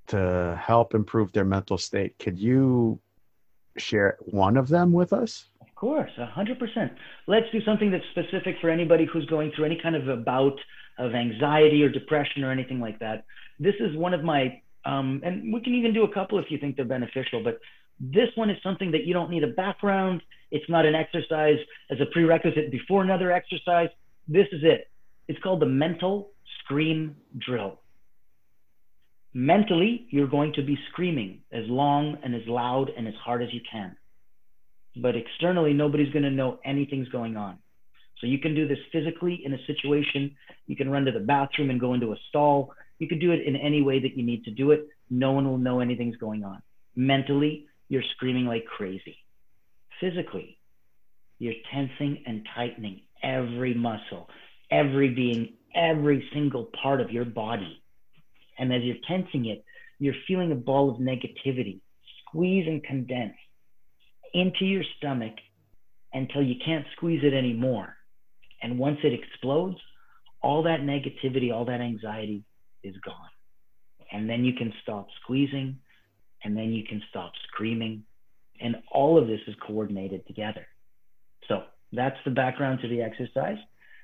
to help improve their mental state. Could you share one of them with us? Course, 100%. Let's do something that's specific for anybody who's going through any kind of a bout of anxiety or depression or anything like that. This is one of my, um, and we can even do a couple if you think they're beneficial, but this one is something that you don't need a background. It's not an exercise as a prerequisite before another exercise. This is it. It's called the mental scream drill mentally, you're going to be screaming as long and as loud and as hard as you can. But externally, nobody's going to know anything's going on. So you can do this physically in a situation. You can run to the bathroom and go into a stall. You can do it in any way that you need to do it. No one will know anything's going on. Mentally, you're screaming like crazy. Physically, you're tensing and tightening every muscle, every being, every single part of your body and as you're tensing it, you're feeling a ball of negativity squeeze and condense into your stomach until you can't squeeze it anymore. And once it explodes, all that negativity, all that anxiety is gone. And then you can stop squeezing and then you can stop screaming. And all of this is coordinated together. So that's the background to the exercise.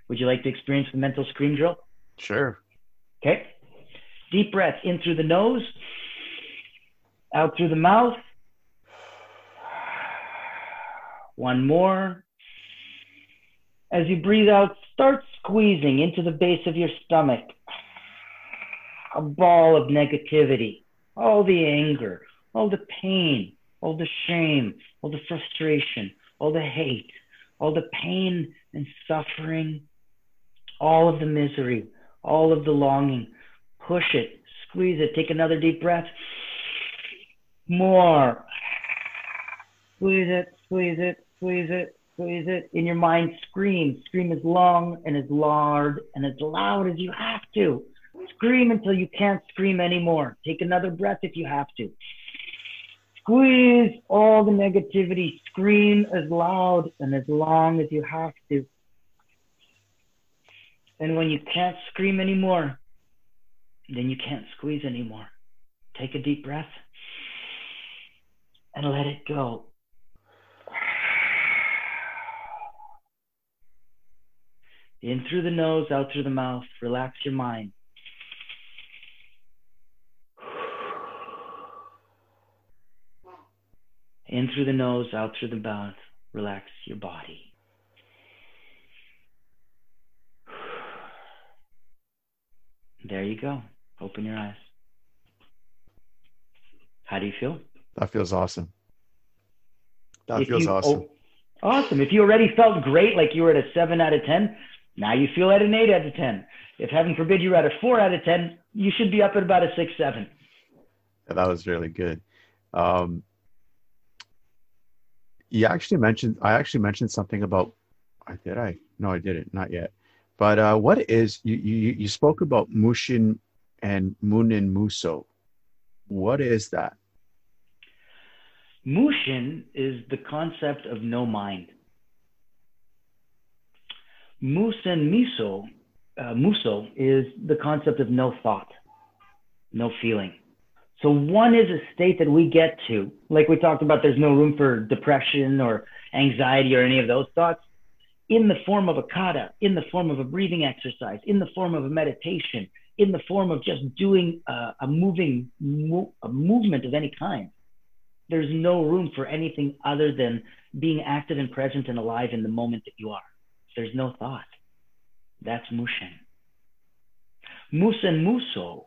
Would you like to experience the mental scream drill? Sure. Okay. Deep breath in through the nose, out through the mouth. One more. As you breathe out, start squeezing into the base of your stomach a ball of negativity, all the anger, all the pain, all the shame, all the frustration, all the hate, all the pain and suffering, all of the misery, all of the longing. Push it, squeeze it, take another deep breath. More. Squeeze it, squeeze it, squeeze it, squeeze it. In your mind, scream. Scream as long and as loud and as loud as you have to. Scream until you can't scream anymore. Take another breath if you have to. Squeeze all the negativity. Scream as loud and as long as you have to. And when you can't scream anymore, then you can't squeeze anymore. Take a deep breath and let it go. In through the nose, out through the mouth. Relax your mind. In through the nose, out through the mouth. Relax your body. There you go. Open your eyes. How do you feel? That feels awesome. That If feels you- awesome. oh, awesome. If you already felt great, like you were at a seven out of 10, now you feel at an eight out of 10. If heaven forbid you're at a four out of 10, you should be up at about a six, seven. That was really good. Um, you actually mentioned, I actually mentioned something about, I did I? No, I didn't, not yet. But uh, what is, you, you, you spoke about Mushin and Munen Muso. What is that? Mushin is the concept of no mind. Munen muso, uh, muso is the concept of no thought, no feeling. So one is a state that we get to, like we talked about, there's no room for depression or anxiety or any of those thoughts, in the form of a kata, in the form of a breathing exercise, in the form of a meditation, in the form of just doing a, a moving mo- a movement of any kind. There's no room for anything other than being active and present and alive in the moment that you are. There's no thought. That's mushin. Munen muso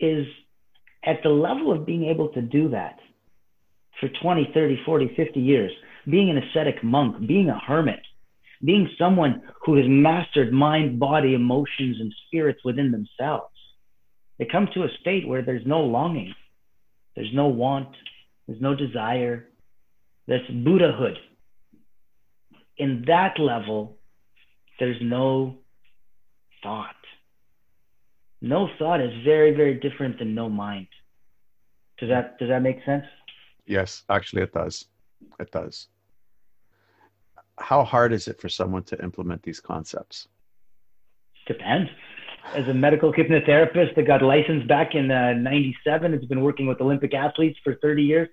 is at the level of being able to do that for 20, 30, 40, 50 years, being an ascetic monk, being a hermit, being someone who has mastered mind, body, emotions, and spirits within themselves. They come to a state where there's no longing, there's no want, there's no desire. That's Buddhahood. In that level, there's no thought. No thought is very, very different than no mind. Does that does that make sense? Yes, actually, it does. It does. How hard is it for someone to implement these concepts? Depends. As a medical hypnotherapist that got licensed back in uh, 97, it's been working with Olympic athletes for 30 years.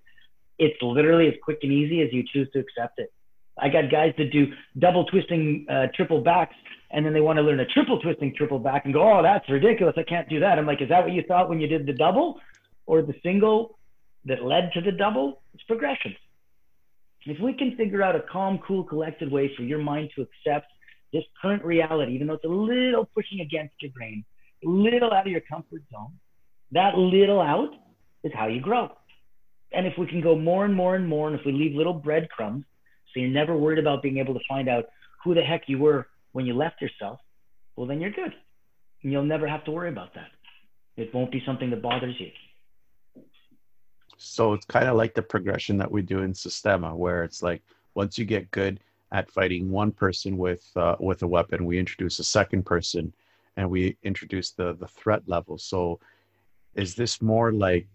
It's literally as quick and easy as you choose to accept it. I got guys that do double twisting uh, triple backs, and then they want to learn a triple twisting triple back and go, oh, that's ridiculous. I can't do that. I'm like, is that what you thought when you did the double or the single that led to the double? It's progression. If we can figure out a calm, cool, collected way for your mind to accept this current reality, even though it's a little pushing against your brain, a little out of your comfort zone, that little out is how you grow. And if we can go more and more and more, and if we leave little breadcrumbs, so you're never worried about being able to find out who the heck you were when you left yourself, well, then you're good. And you'll never have to worry about that. It won't be something that bothers you. So it's kind of like the progression that we do in Systema, where it's like once you get good at fighting one person with uh, with a weapon, we introduce a second person, and we introduce the the threat level. So is this more like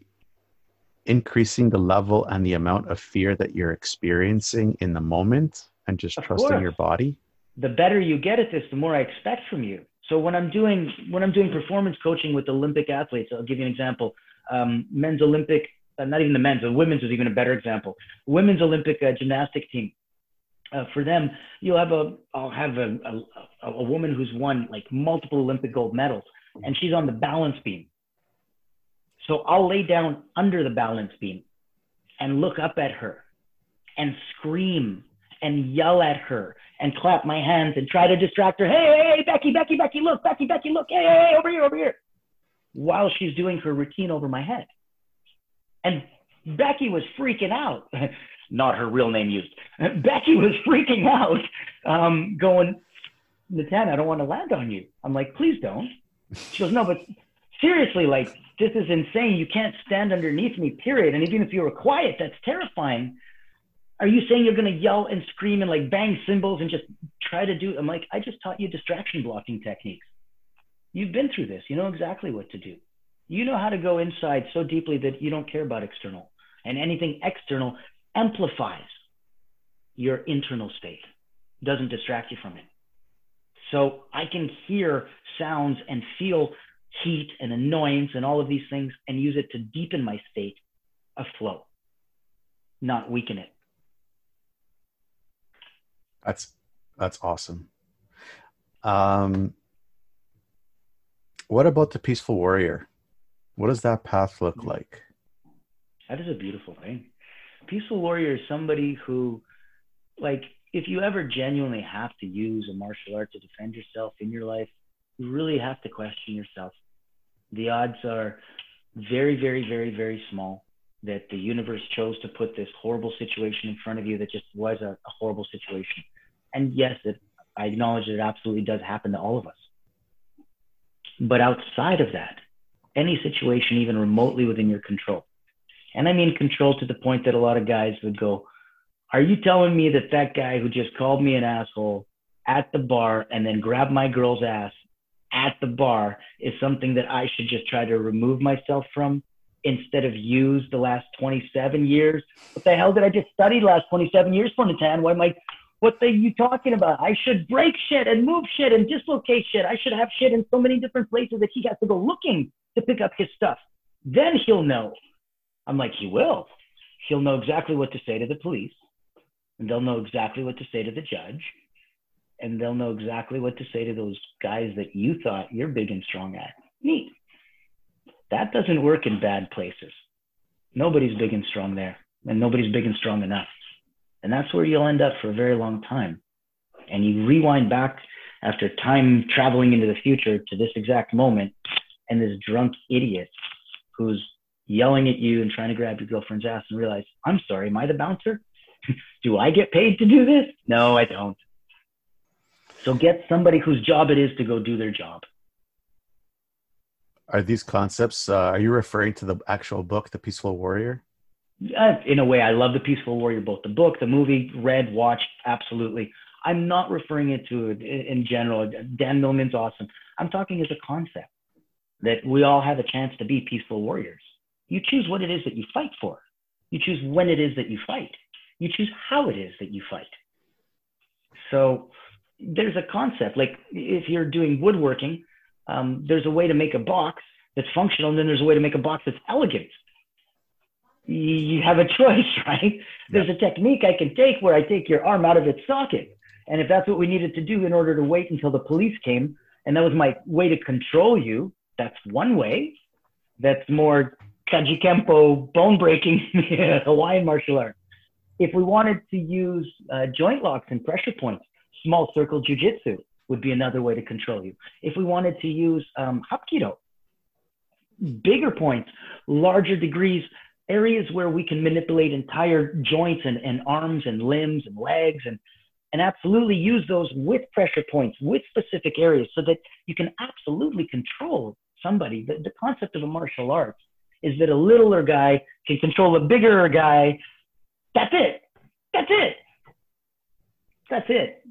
increasing the level and the amount of fear that you're experiencing in the moment, and just Of trusting course. your body? the better you get at this, the more I expect from you. So when I'm doing when I'm doing performance coaching with Olympic athletes, I'll give you an example. Um, men's Olympic, uh, not even the men's, the women's is even a better example. Women's Olympic uh, gymnastic team. Uh, for them, you'll have a I'll have a, a a woman who's won like multiple Olympic gold medals, and she's on the balance beam. So I'll lay down under the balance beam and look up at her and scream and yell at her and clap my hands and try to distract her. Hey, hey, Becky, Becky, Becky, look, Becky, Becky, look, hey, hey, hey, over here, over here. While she's doing her routine over my head. And Becky was freaking out. Not her real name used. Becky was freaking out, um, going, Natan, I don't want to land on you. I'm like, please don't. She goes, no, but seriously, like, this is insane. You can't stand underneath me, period. And even if you were quiet, that's terrifying. Are you saying you're going to yell and scream and like bang cymbals and just try to do? I'm like, I just taught you distraction blocking techniques. You've been through this. You know exactly what to do. You know how to go inside so deeply that you don't care about external. And anything external amplifies your internal state, doesn't distract you from it. So I can hear sounds and feel heat and annoyance and all of these things and use it to deepen my state of flow, not weaken it. That's that's awesome. Um, what about the peaceful warrior? What does that path look like? That is a beautiful thing. Peaceful warrior is somebody who, like, if you ever genuinely have to use a martial art to defend yourself in your life, you really have to question yourself. The odds are very, very, very, very small that the universe chose to put this horrible situation in front of you that just was a, a horrible situation. And yes, it, I acknowledge that it absolutely does happen to all of us. But outside of that, any situation even remotely within your control, and I mean control to the point that a lot of guys would go, Are you telling me that that guy who just called me an asshole at the bar and then grabbed my girl's ass at the bar is something that I should just try to remove myself from instead of use the last 27 years. What the hell did I just study last 27 years for, Natan? Why am I, what are you talking about? I should break shit and move shit and dislocate shit. I should have shit in so many different places that he has to go looking to pick up his stuff. Then he'll know. I'm like, he will. He'll know exactly what to say to the police, and they'll know exactly what to say to the judge, and they'll know exactly what to say to those guys that you thought you're big and strong at. Neat. That doesn't work in bad places. Nobody's big and strong there, and nobody's big and strong enough. And that's where you'll end up for a very long time. And you rewind back after time traveling into the future to this exact moment, and this drunk idiot who's yelling at you and trying to grab your girlfriend's ass and realize, I'm sorry, am I the bouncer? do I get paid to do this? No, I don't. So get somebody whose job it is to go do their job. Are these concepts, uh, are you referring to the actual book, The Peaceful Warrior? Uh, in a way, I love The Peaceful Warrior, both the book, the movie, read, watched, absolutely. I'm not referring it to it in general. Dan Millman's awesome. I'm talking as a concept that we all have a chance to be peaceful warriors. You choose what it is that you fight for. You choose when it is that you fight. You choose how it is that you fight. So there's a concept like if you're doing woodworking, um, there's a way to make a box that's functional, and then there's a way to make a box that's elegant. You have a choice, right? There's a technique I can take where I take your arm out of its socket. And if that's what we needed to do in order to wait until the police came, and that was my way to control you, that's one way. That's more Kajukenbo, bone breaking Hawaiian martial art. If we wanted to use uh, joint locks and pressure points, small circle jujitsu would be another way to control you. If we wanted to use um, hapkido, bigger points, larger degrees, areas where we can manipulate entire joints and, and arms and limbs and legs and and absolutely use those with pressure points, with specific areas, so that you can absolutely control somebody. The, the concept of a martial arts is that a littler guy can control a bigger guy. That's it. That's it. That's it.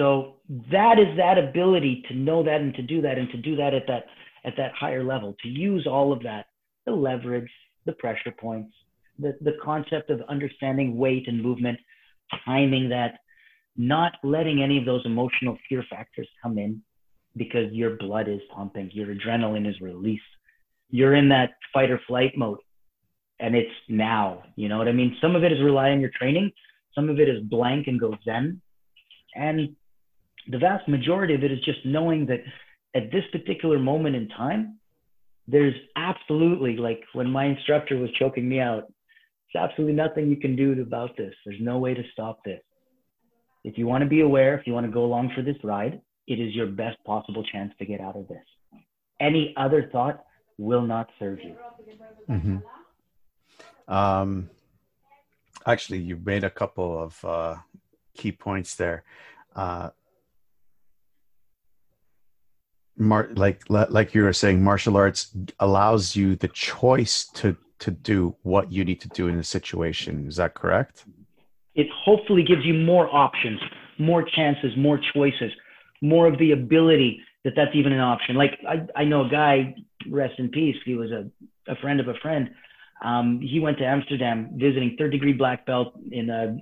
So that is that ability to know that and to do that and to do that at that at that higher level, to use all of that, the leverage, the pressure points, the, the concept of understanding weight and movement, timing that, not letting any of those emotional fear factors come in because your blood is pumping, your adrenaline is released. You're in that fight or flight mode and it's now. You know what I mean? Some of it is rely on your training, some of it is blank and go zen. And the vast majority of it is just knowing that at this particular moment in time, there's absolutely like when my instructor was choking me out, there's absolutely nothing you can do about this. There's no way to stop this. If you want to be aware, if you want to go along for this ride, it is your best possible chance to get out of this. Any other thought will not serve you. Mm-hmm. Um, actually, you've made a couple of uh, key points there. Uh, Mar- like like you were saying, martial arts allows you the choice to to do what you need to do in a situation. Is that correct? It hopefully gives you more options, more chances, more choices, more of the ability that that's even an option. Like I, I know a guy, rest in peace. He was a, a friend of a friend. Um, he went to Amsterdam visiting third degree black belt in a,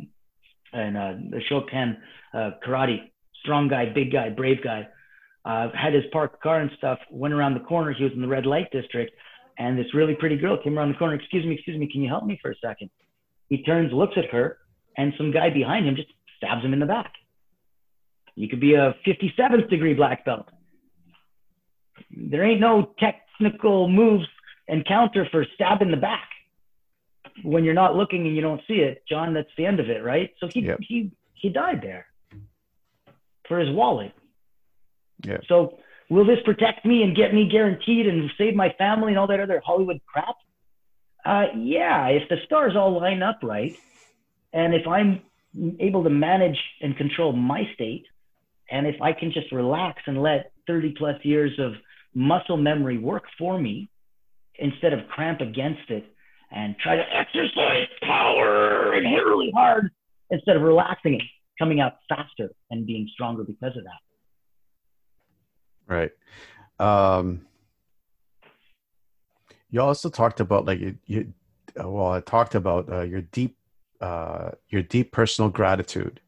in a, a Shokan uh, karate. Strong guy, big guy, brave guy uh, had his parked car and stuff, went around the corner. He was in the red light district. And this really pretty girl came around the corner. Excuse me, excuse me, can you help me for a second? He turns, looks at her, and some guy behind him just stabs him in the back. You could be a 57th degree black belt. There ain't no technical moves and counter for stab in the back. When you're not looking and you don't see it, John, that's the end of it, right? So he yep. he he died there for his wallet. Yeah. So will this protect me and get me guaranteed and save my family and all that other Hollywood crap? Uh, yeah, if the stars all line up right, and if I'm able to manage and control my state, and if I can just relax and let 30 plus years of muscle memory work for me instead of cramp against it and try to exercise power and hit really hard instead of relaxing it, coming out faster and being stronger because of that. Right. Um, you also talked about like you, you uh, well, I talked about uh, your deep, uh, your deep personal gratitude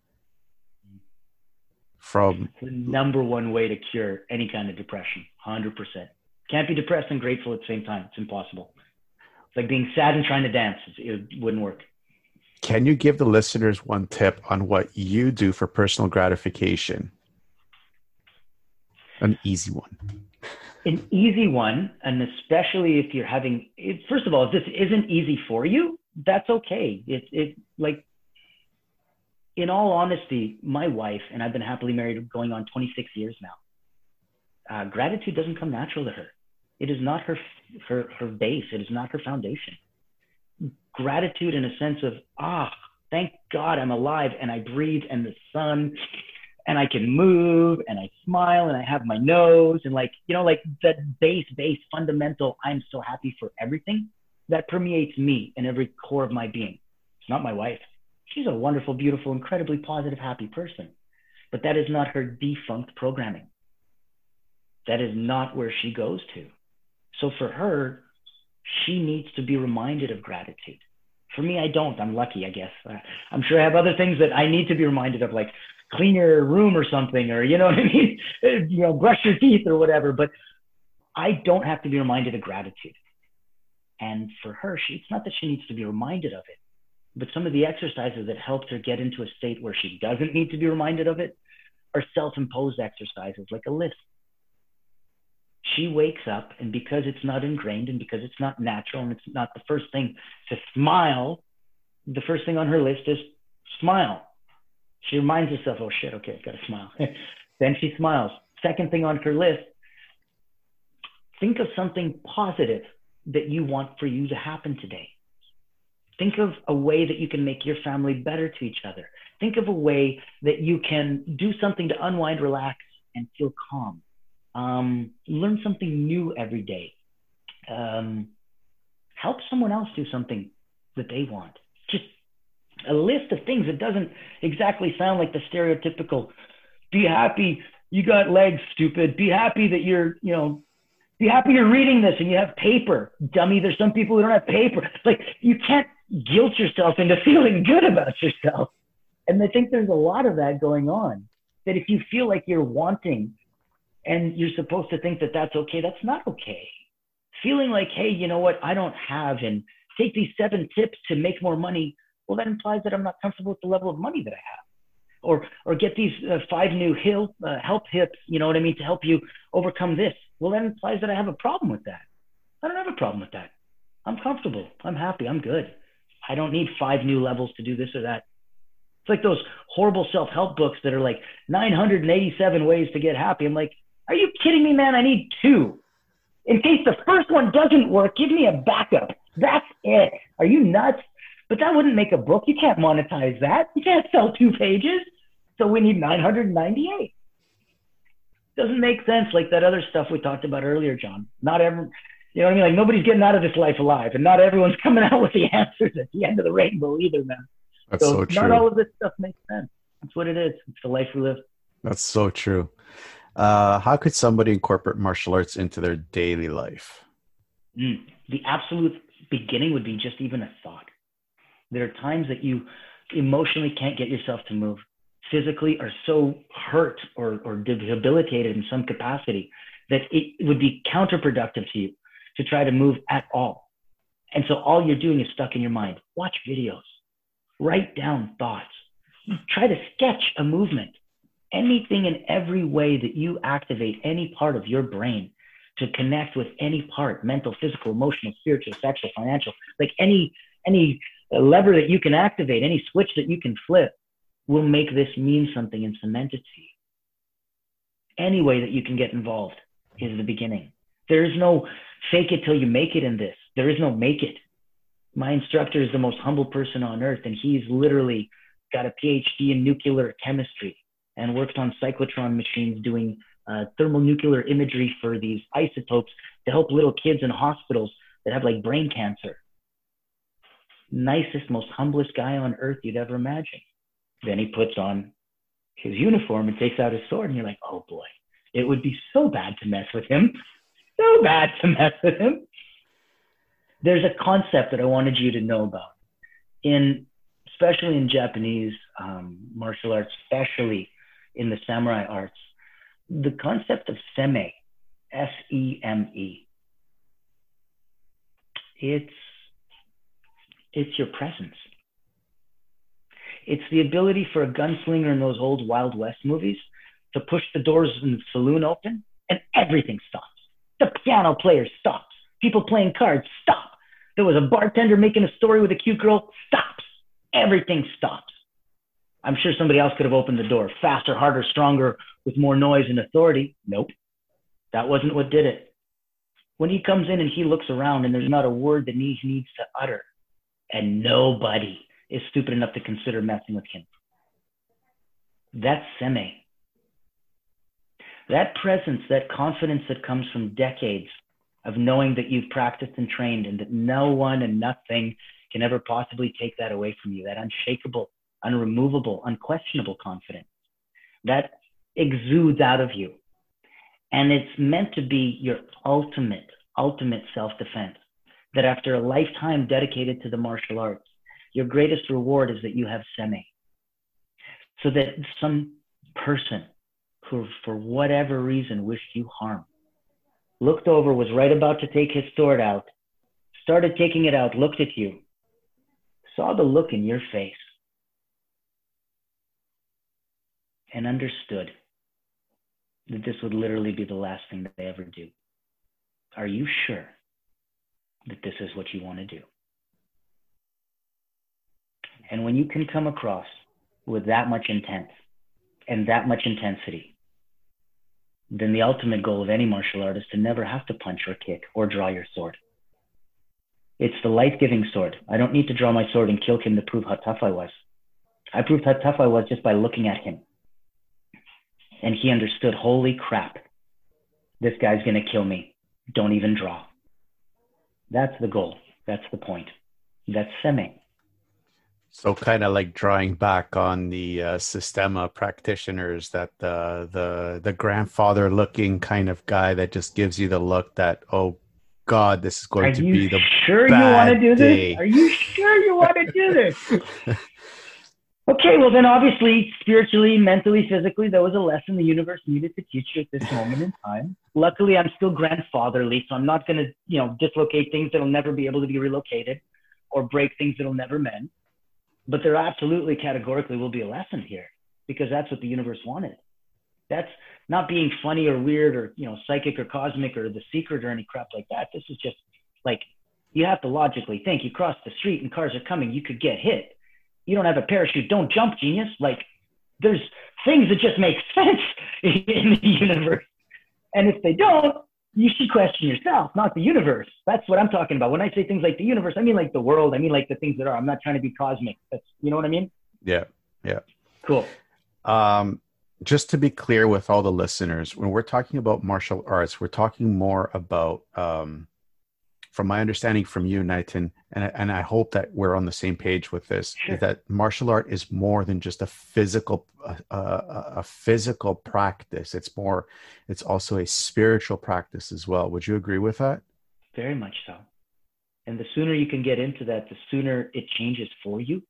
from the number one way to cure any kind of depression. Hundred percent. Can't be depressed and grateful at the same time. It's impossible. It's like being sad and trying to dance. It wouldn't work. Can you give the listeners one tip on what you do for personal gratification? An easy one. An easy one, and especially if you're having, it, first of all, if this isn't easy for you, that's okay. It, it like, in all honesty, my wife and I've been happily married going on 26 years now. Uh, gratitude doesn't come natural to her. It is not her, her, her base. It is not her foundation. Gratitude in a sense of, ah, thank God I'm alive and I breathe and the sun and I can move and I smile and I have my nose and like, you know, like that base, base, fundamental, I'm so happy for everything that permeates me in every core of my being. It's not my wife. She's a wonderful, beautiful, incredibly positive, happy person. But that is not her defunct programming. That is not where she goes to. So for her, she needs to be reminded of gratitude. For me, I don't. I'm lucky, I guess. Uh, I'm sure I have other things that I need to be reminded of, like clean your room or something, or you know what I mean? you know, brush your teeth or whatever. But I don't have to be reminded of gratitude. And for her, she, it's not that she needs to be reminded of it, but some of the exercises that helped her get into a state where she doesn't need to be reminded of it are self-imposed exercises, like a list. She wakes up, and because it's not ingrained, and because it's not natural, and it's not the first thing to smile, the first thing on her list is smile she reminds herself, oh shit, okay, got to smile. then she smiles. Second thing on her list, think of something positive that you want for you to happen today. Think of a way that you can make your family better to each other. Think of a way that you can do something to unwind, relax, and feel calm. Um, learn something new every day. Um, help someone else do something that they want. Just a list of things. That doesn't exactly sound like the stereotypical be happy you got legs stupid. Be happy that you're you know be happy you're reading this and you have paper dummy. There's some people who don't have paper. Like you can't guilt yourself into feeling good about yourself. And i think there's a lot of that going on that if you feel like you're wanting and you're supposed to think that that's okay that's not okay. Feeling like hey you know what? I don't have and take these seven tips to make more money well, that implies that I'm not comfortable with the level of money that I have. Or, or get these uh, five new hill, uh, help hips, you know what I mean, to help you overcome this. Well, that implies that I have a problem with that. I don't have a problem with that. I'm comfortable. I'm happy. I'm good. I don't need five new levels to do this or that. It's like those horrible self-help books that are like 987 ways to get happy. I'm like, are you kidding me, man? I need two. In case the first one doesn't work, give me a backup. That's it. Are you nuts? But that wouldn't make a book. You can't monetize that. You can't sell two pages. So we need 998. Doesn't make sense like that other stuff we talked about earlier, John. Not every, you know what I mean? Like nobody's getting out of this life alive, and not everyone's coming out with the answers at the end of the rainbow either, man. That's so, so true. Not all of this stuff makes sense. That's what it is. It's the life we live. That's so true. Uh, how could somebody incorporate martial arts into their daily life? Mm, the absolute beginning would be just even a thought. There are times that you emotionally can't get yourself to move, physically are so hurt or, or debilitated in some capacity that it would be counterproductive to you to try to move at all. And so all you're doing is stuck in your mind. Watch videos, write down thoughts, try to sketch a movement. Anything in every way that you activate any part of your brain to connect with any part, mental, physical, emotional, spiritual, sexual, financial, like any any lever that you can activate, any switch that you can flip will make this mean something and cement it to you. Any way that you can get involved is the beginning. There is no fake it till you make it in this. There is no make it. My instructor is the most humble person on earth, and he's literally got a PhD in nuclear chemistry and worked on cyclotron machines doing uh, thermonuclear imagery for these isotopes to help little kids in hospitals that have like brain cancer. Nicest, most humblest guy on earth you'd ever imagine. Then he puts on his uniform and takes out his sword, and you're like, oh boy, it would be so bad to mess with him so bad to mess with him. There's a concept that I wanted you to know about. In especially in Japanese um, martial arts, especially in the samurai arts, the concept of seme, S E M E, it's it's your presence. It's the ability for a gunslinger in those old Wild West movies to push the doors in the saloon open and everything stops. The piano player stops. People playing cards stop. There was a bartender making a story with a cute girl stops. Everything stops. I'm sure somebody else could have opened the door faster, harder, stronger, with more noise and authority. Nope. That wasn't what did it. When he comes in and he looks around and there's not a word that he needs to utter, and nobody is stupid enough to consider messing with him. That's seme that presence, that confidence that comes from decades of knowing that you've practiced and trained and that no one and nothing can ever possibly take that away from you, that unshakable, unremovable, unquestionable confidence that exudes out of you. And it's meant to be your ultimate, ultimate self defense. That after a lifetime dedicated to the martial arts, your greatest reward is that you have seme. So that some person who, for whatever reason, wished you harm. Looked over, was right about to take his sword out, started taking it out, looked at you, saw the look in your face, and understood that this would literally be the last thing they ever do. Are you sure that this is what you want to do? And when you can come across with that much intent and that much intensity, then the ultimate goal of any martial art is to never have to punch or kick or draw your sword. It's the life giving sword. I don't need to draw my sword and kill him to prove how tough I was. I proved how tough I was just by looking at him. And he understood holy crap, this guy's going to kill me. Don't even draw. That's the goal. That's the point. That's seme. So kind of like drawing back on the uh, Systema practitioners, that the the the grandfather looking kind of guy that just gives you the look that oh God, this is going Are to be the Are you sure you want to do day. this? Are you sure you want to do this? okay, well then obviously spiritually, mentally, physically, there was a lesson the universe needed to teach you at this moment in time. Luckily, I'm still grandfatherly, so I'm not going to you know dislocate things that'll never be able to be relocated or break things that'll never mend but there absolutely categorically will be a lesson here because that's what the universe wanted. That's not being funny or weird or you know psychic or cosmic or the secret or any crap like that. This is just like you have to logically think. You cross the street and cars are coming. You could get hit. You don't have a parachute, don't jump, genius. Like there's things that just make sense in the universe. And if they don't, you should question yourself, not the universe. That's what I'm talking about. When I say things like the universe, I mean like the world. I mean like the things that are. I'm not trying to be cosmic. That's you know what I mean? Yeah. Yeah. Cool. Um, just to be clear with all the listeners, when we're talking about martial arts, we're talking more about, um, from my understanding from you, Natan, and I, and I hope that we're on the same page with this, Sure. that martial art is more than just a physical, uh, a, a physical practice. It's more, it's also a spiritual practice as well. Would you agree with that? Very much so. And the sooner you can get into that, the sooner it changes for you,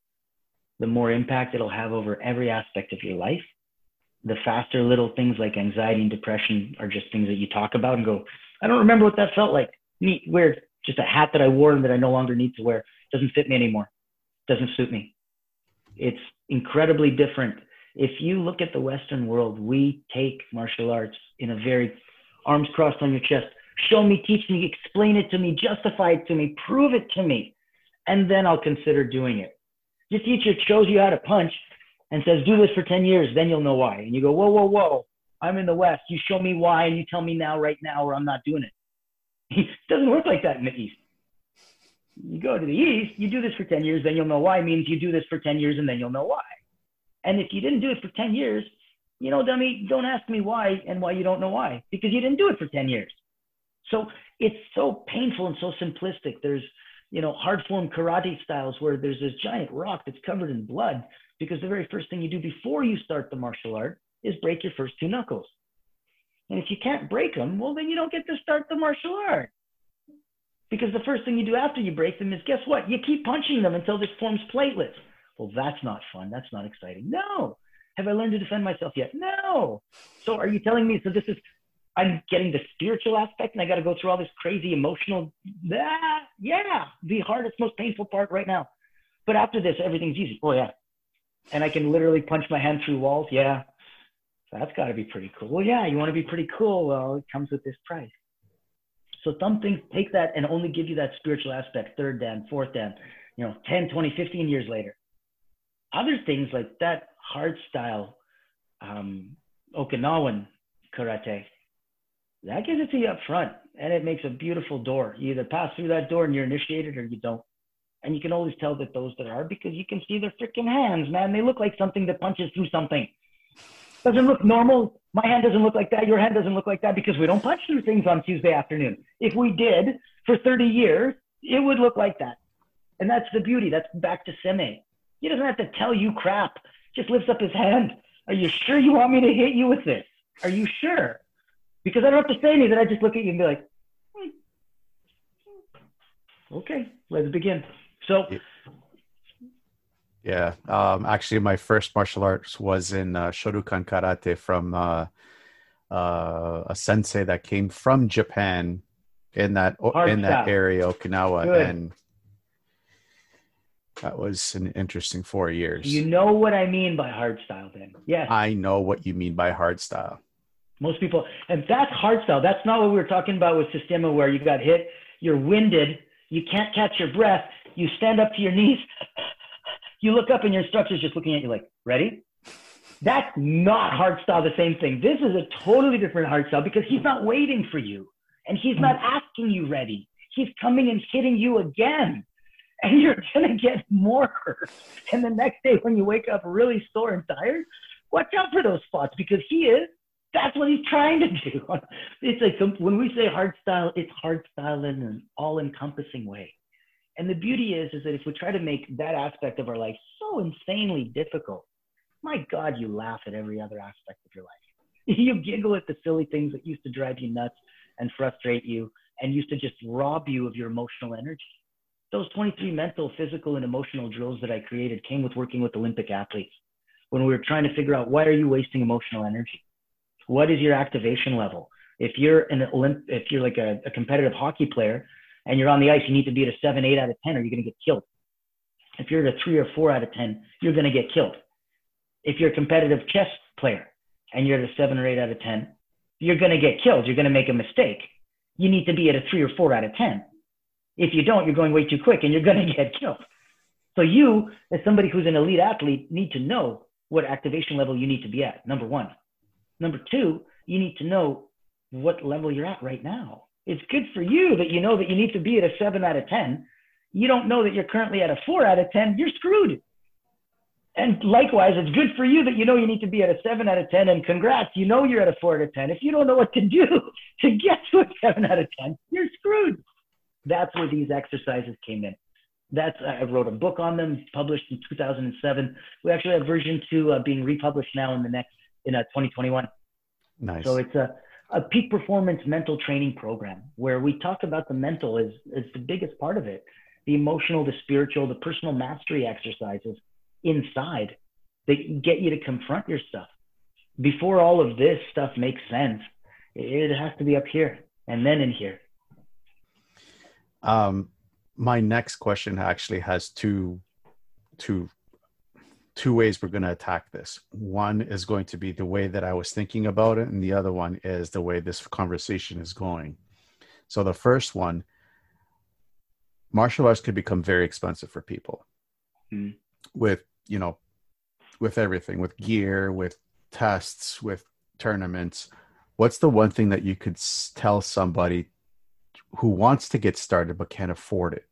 the more impact it'll have over every aspect of your life. The faster little things like anxiety and depression are just things that you talk about and go, I don't remember what that felt like. Neat, weird. Just a hat that I wore and that I no longer need to wear. Doesn't fit me anymore. Doesn't suit me. It's incredibly different. If you look at the Western world, we take martial arts in a very arms crossed on your chest, show me, teach me, explain it to me, justify it to me, prove it to me, and then I'll consider doing it. Your teacher shows you how to punch and says, do this for 10 years, then you'll know why. And you go, whoa, whoa, whoa, I'm in the West. You show me why and you tell me now, right now, or I'm not doing it. It doesn't work like that in the East. You go to the East, you do this for 10 years, then you'll know why means you do this for 10 years and then you'll know why. And if you didn't do it for 10 years, you know, dummy, don't ask me why and why you don't know why because you didn't do it for 10 years. So it's so painful and so simplistic. There's, you know, hard form karate styles where there's this giant rock that's covered in blood because the very first thing you do before you start the martial art is break your first two knuckles. And if you can't break them, well, then you don't get to start the martial art. Because the first thing you do after you break them is guess what? You keep punching them until this forms platelets. Well, that's not fun. That's not exciting. No. Have I learned to defend myself yet? No. So are you telling me so this is I'm getting the spiritual aspect and I got to go through all this crazy emotional ah, yeah, the hardest most painful part right now. But after this everything's easy. Oh yeah. And I can literally punch my hand through walls. Yeah. That's got to be pretty cool. Well, yeah, you want to be pretty cool. Well, it comes with this price. So some things take that and only give you that spiritual aspect, third dan, fourth dan, you know, 10, 20, 15 years later. Other things like that hard style um, Okinawan karate, that gives it to you up front and it makes a beautiful door. You either pass through that door and you're initiated or you don't. And you can always tell that those that are because you can see their freaking hands, man. They look like something that punches through something. Doesn't look normal. My hand doesn't look like that. Your hand doesn't look like that because we don't punch through things on Tuesday afternoon. If we did for 30 years, it would look like that. And that's the beauty. That's back to Seme. He doesn't have to tell you crap. Just lifts up his hand. Are you sure you want me to hit you with this? Are you sure? Because I don't have to say anything. I just look at you and be like, hmm. okay, let's begin. So Yeah. Um, actually, my first martial arts was in uh, Shoryuken Karate from uh, uh, a sensei that came from Japan in that Hard in that area, Okinawa, Good. and that was an interesting four years. you know what I mean by hard style then. Yes. I know what you mean by hard style. Most people, and that's hard style. That's not what we were talking about with Systema, where you got hit, you're winded, you can't catch your breath, you stand up to your knees, you look up, and your instructor's just looking at you like, ready? That's not hard style, the same thing. This is a totally different hard style because he's not waiting for you and he's not mm. asking you ready. He's coming and hitting you again. And you're going to get more hurt. And the next day, when you wake up really sore and tired, watch out for those spots because he is that's what he's trying to do. It's like when we say hard style, it's hard style in an all-encompassing way. And the beauty is, is that if we try to make that aspect of our life so insanely difficult, my God, you laugh at every other aspect of your life. You giggle at the silly things that used to drive you nuts and frustrate you and used to just rob you of your emotional energy. Those 23 mental, physical, and emotional drills that I created came with working with Olympic athletes when we were trying to figure out why are you wasting emotional energy? What is your activation level? If you're an Olymp- if you're like a, a competitive hockey player and you're on the ice, you need to be at a seven, eight out of 10 or you're going to get killed. If you're at a three or four out of 10, you're going to get killed. If you're a competitive chess player and you're at a seven or eight out of 10, you're going to get killed. You're going to make a mistake. You need to be at a three or four out of 10. If you don't, you're going way too quick and you're going to get killed. So you, as somebody who's an elite athlete, need to know what activation level you need to be at. Number one. Number two, you need to know what level you're at right now. It's good for you that you know that you need to be at a seven out of 10. You don't know that you're currently at a four out of 10, you're screwed. And likewise, it's good for you that you know you need to be at a seven out of 10. And congrats, you know you're at a four out of 10. If you don't know what to do to get to a seven out of 10, you're screwed. That's where these exercises came in. That's I wrote a book on them, published in 2007. We actually have version two uh, being republished now in the next in uh, 2021. Nice. So it's a, a peak performance mental training program where we talk about the mental is, as the biggest part of it, the emotional, the spiritual, the personal mastery exercises inside that get you to confront your stuff. Before all of this stuff makes sense, it has to be up here and then in here. Um, my next question actually has two, two, two ways we're going to attack this. One is going to be the way that I was thinking about it, and the other one is the way this conversation is going. So the first one, martial arts could become very expensive for people. Mm. With you know, with everything, with gear, with tests, with tournaments, what's the one thing that you could tell somebody who wants to get started but can't afford it?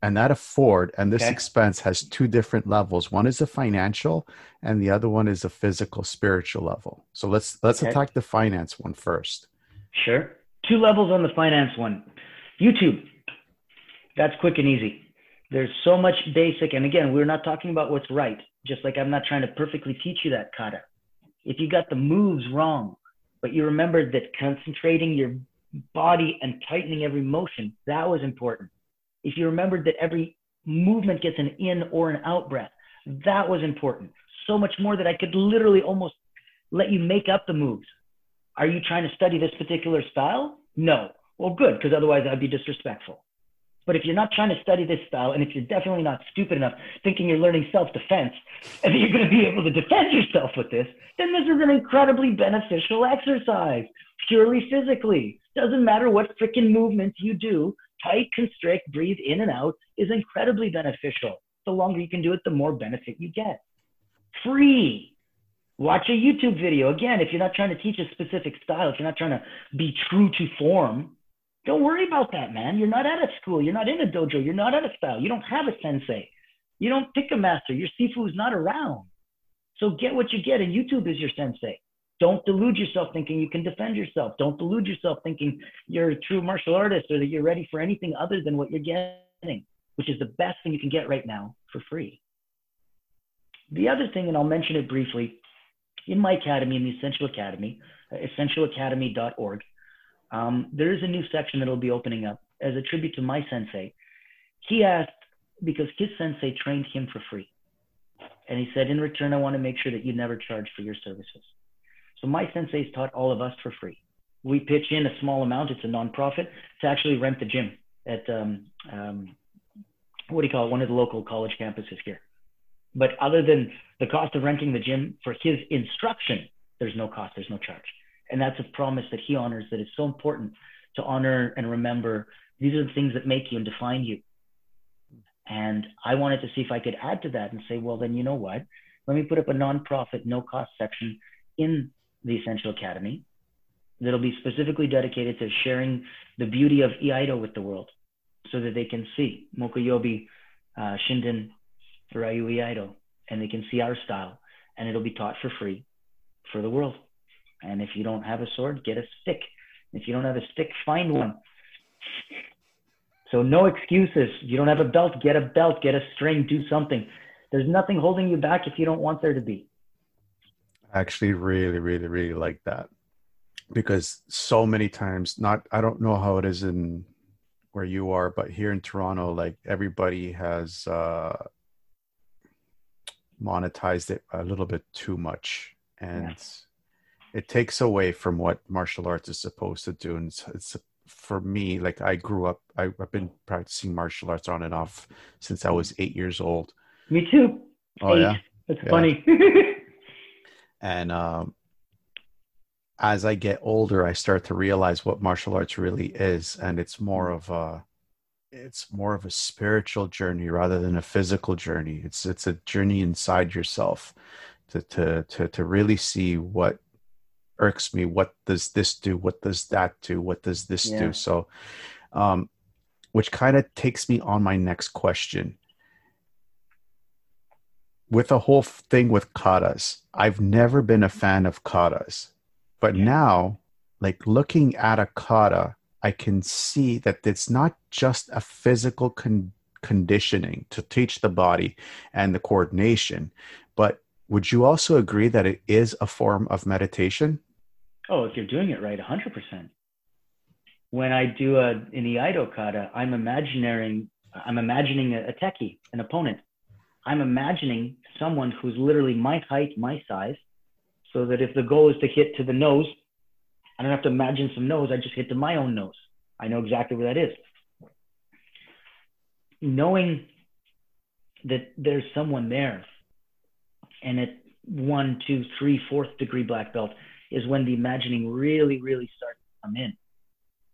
And that afford and this okay. expense has two different levels. One is a financial, and the other one is a physical, spiritual level. So let's let's okay. attack the finance one first. Sure. Two levels on the finance one. YouTube. That's quick and easy. There's so much basic, and again, we're not talking about what's right. Just like I'm not trying to perfectly teach you that kata. If you got the moves wrong, but you remembered that concentrating your body and tightening every motion, that was important. If you remembered that every movement gets an in or an out breath, that was important. So much more that I could literally almost let you make up the moves. Are you trying to study this particular style? No. Well, good, because otherwise I'd be disrespectful. But if you're not trying to study this style, and if you're definitely not stupid enough thinking you're learning self defense and that you're going to be able to defend yourself with this, then this is an incredibly beneficial exercise, purely physically. Doesn't matter what freaking movements you do, tight, constrict, breathe in and out is incredibly beneficial. The longer you can do it, the more benefit you get. Free. Watch a YouTube video. Again, if you're not trying to teach a specific style, if you're not trying to be true to form, don't worry about that, man. You're not at a school. You're not in a dojo. You're not at a style. You don't have a sensei. You don't pick a master. Your sifu is not around. So get what you get, and YouTube is your sensei. Don't delude yourself thinking you can defend yourself. Don't delude yourself thinking you're a true martial artist or that you're ready for anything other than what you're getting, which is the best thing you can get right now for free. The other thing, and I'll mention it briefly, in my academy, in the Essential Academy, essentialacademy.org, um, there is a new section that will be opening up as a tribute to my sensei. He asked, because his sensei trained him for free. And he said, in return, I want to make sure that you never charge for your services. So my sensei's taught all of us for free. We pitch in a small amount, it's a nonprofit, to actually rent the gym at, um, um, what do you call it, one of the local college campuses here. But other than the cost of renting the gym for his instruction, there's no cost, there's no charge. And that's a promise that he honors that is so important to honor and remember. These are the things that make you and define you. And I wanted to see if I could add to that and say, well, then you know what? Let me put up a nonprofit, no cost section in the Essential Academy that'll be specifically dedicated to sharing the beauty of Iaido with the world so that they can see Mokuyobi, uh, Shinden, Ryu Iaido, and they can see our style. And it'll be taught for free for the world. And if you don't have a sword, get a stick. If you don't have a stick, find one. So no excuses. You don't have a belt, get a belt, get a string, do something. There's nothing holding you back if you don't want there to be. I actually really, really, really like that. Because so many times, not I don't know how it is in where you are, but here in Toronto, like everybody has uh monetized it a little bit too much. And yeah it takes away from what martial arts is supposed to do and it's, it's for me like i grew up I, have been practicing martial arts on and off since i was eight years old me too oh eight. yeah that's yeah. funny and um, as i get older i start to realize what martial arts really is and it's more of a it's more of a spiritual journey rather than a physical journey. It's it's a journey inside yourself to to to to really see what irks me. What does this do? What does that do? What does this yeah. do? So, um, which kind of takes me on my next question. With the whole thing with katas, I've never been a fan of katas, but yeah. now, like looking at a kata I can see that it's not just a physical con- conditioning to teach the body and the coordination, but would you also agree that it is a form of meditation? Oh, if you're doing it right, 100%. When I do a in the Iaido kata, I'm imagining I'm imagining a, a teki, an opponent. I'm imagining someone who's literally my height, my size, so that if the goal is to hit to the nose, I don't have to imagine some nose. I just hit to my own nose. I know exactly where that is. Knowing that there's someone there, and at one, two, three, fourth degree black belt is when the imagining really, really starts to come in.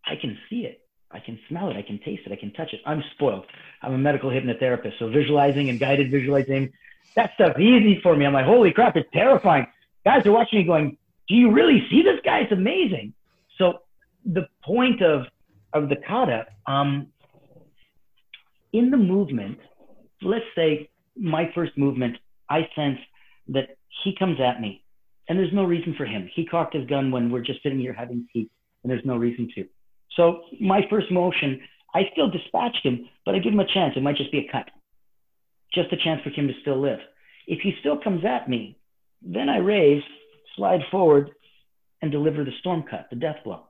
I can see it. I can smell it. I can taste it. I can touch it. I'm spoiled. I'm a medical hypnotherapist. So visualizing and guided visualizing, that stuff easy for me. I'm like, holy crap, it's terrifying. Guys are watching me going, do you really see this guy? It's amazing. So the point of of the kata, um, in the movement, let's say my first movement, I sense that he comes at me, and there's no reason for him. He cocked his gun when we're just sitting here having tea, and there's no reason to. So my first motion, I still dispatched him, but I give him a chance. It might just be a cut, just a chance for him to still live. If he still comes at me, then I raise slide forward, and deliver the storm cut, the death blow.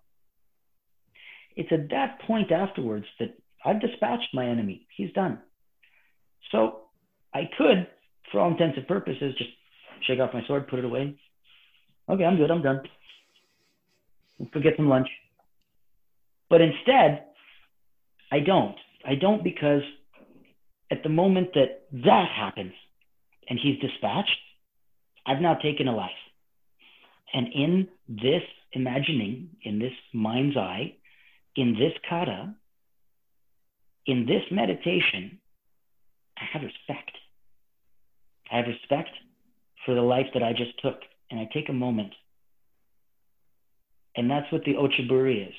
It's at that point afterwards that I've dispatched my enemy. He's done. So I could, for all intents and purposes, just shake off my sword, put it away. Okay, I'm good. I'm done. Go get some lunch. But instead, I don't. I don't because at the moment that that happens and he's dispatched, I've now taken a life. And in this imagining, in this mind's eye, in this kata, in this meditation, I have respect. I have respect for the life that I just took. And I take a moment. And that's what the Ochiburi is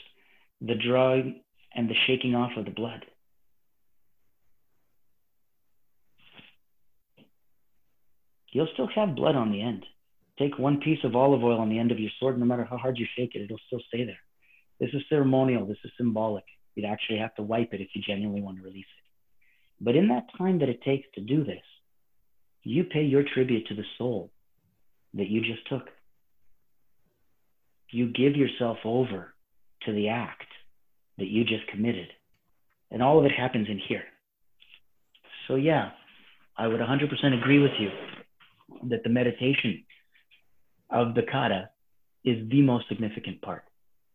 the drawing and the shaking off of the blood. You'll still have blood on the end. Take one piece of olive oil on the end of your sword, no matter how hard you shake it, it'll still stay there. This is ceremonial, this is symbolic. You'd actually have to wipe it if you genuinely want to release it. But in that time that it takes to do this, you pay your tribute to the soul that you just took. You give yourself over to the act that you just committed. And all of it happens in here. So, yeah, I would 100% agree with you that the meditation of the kata is the most significant part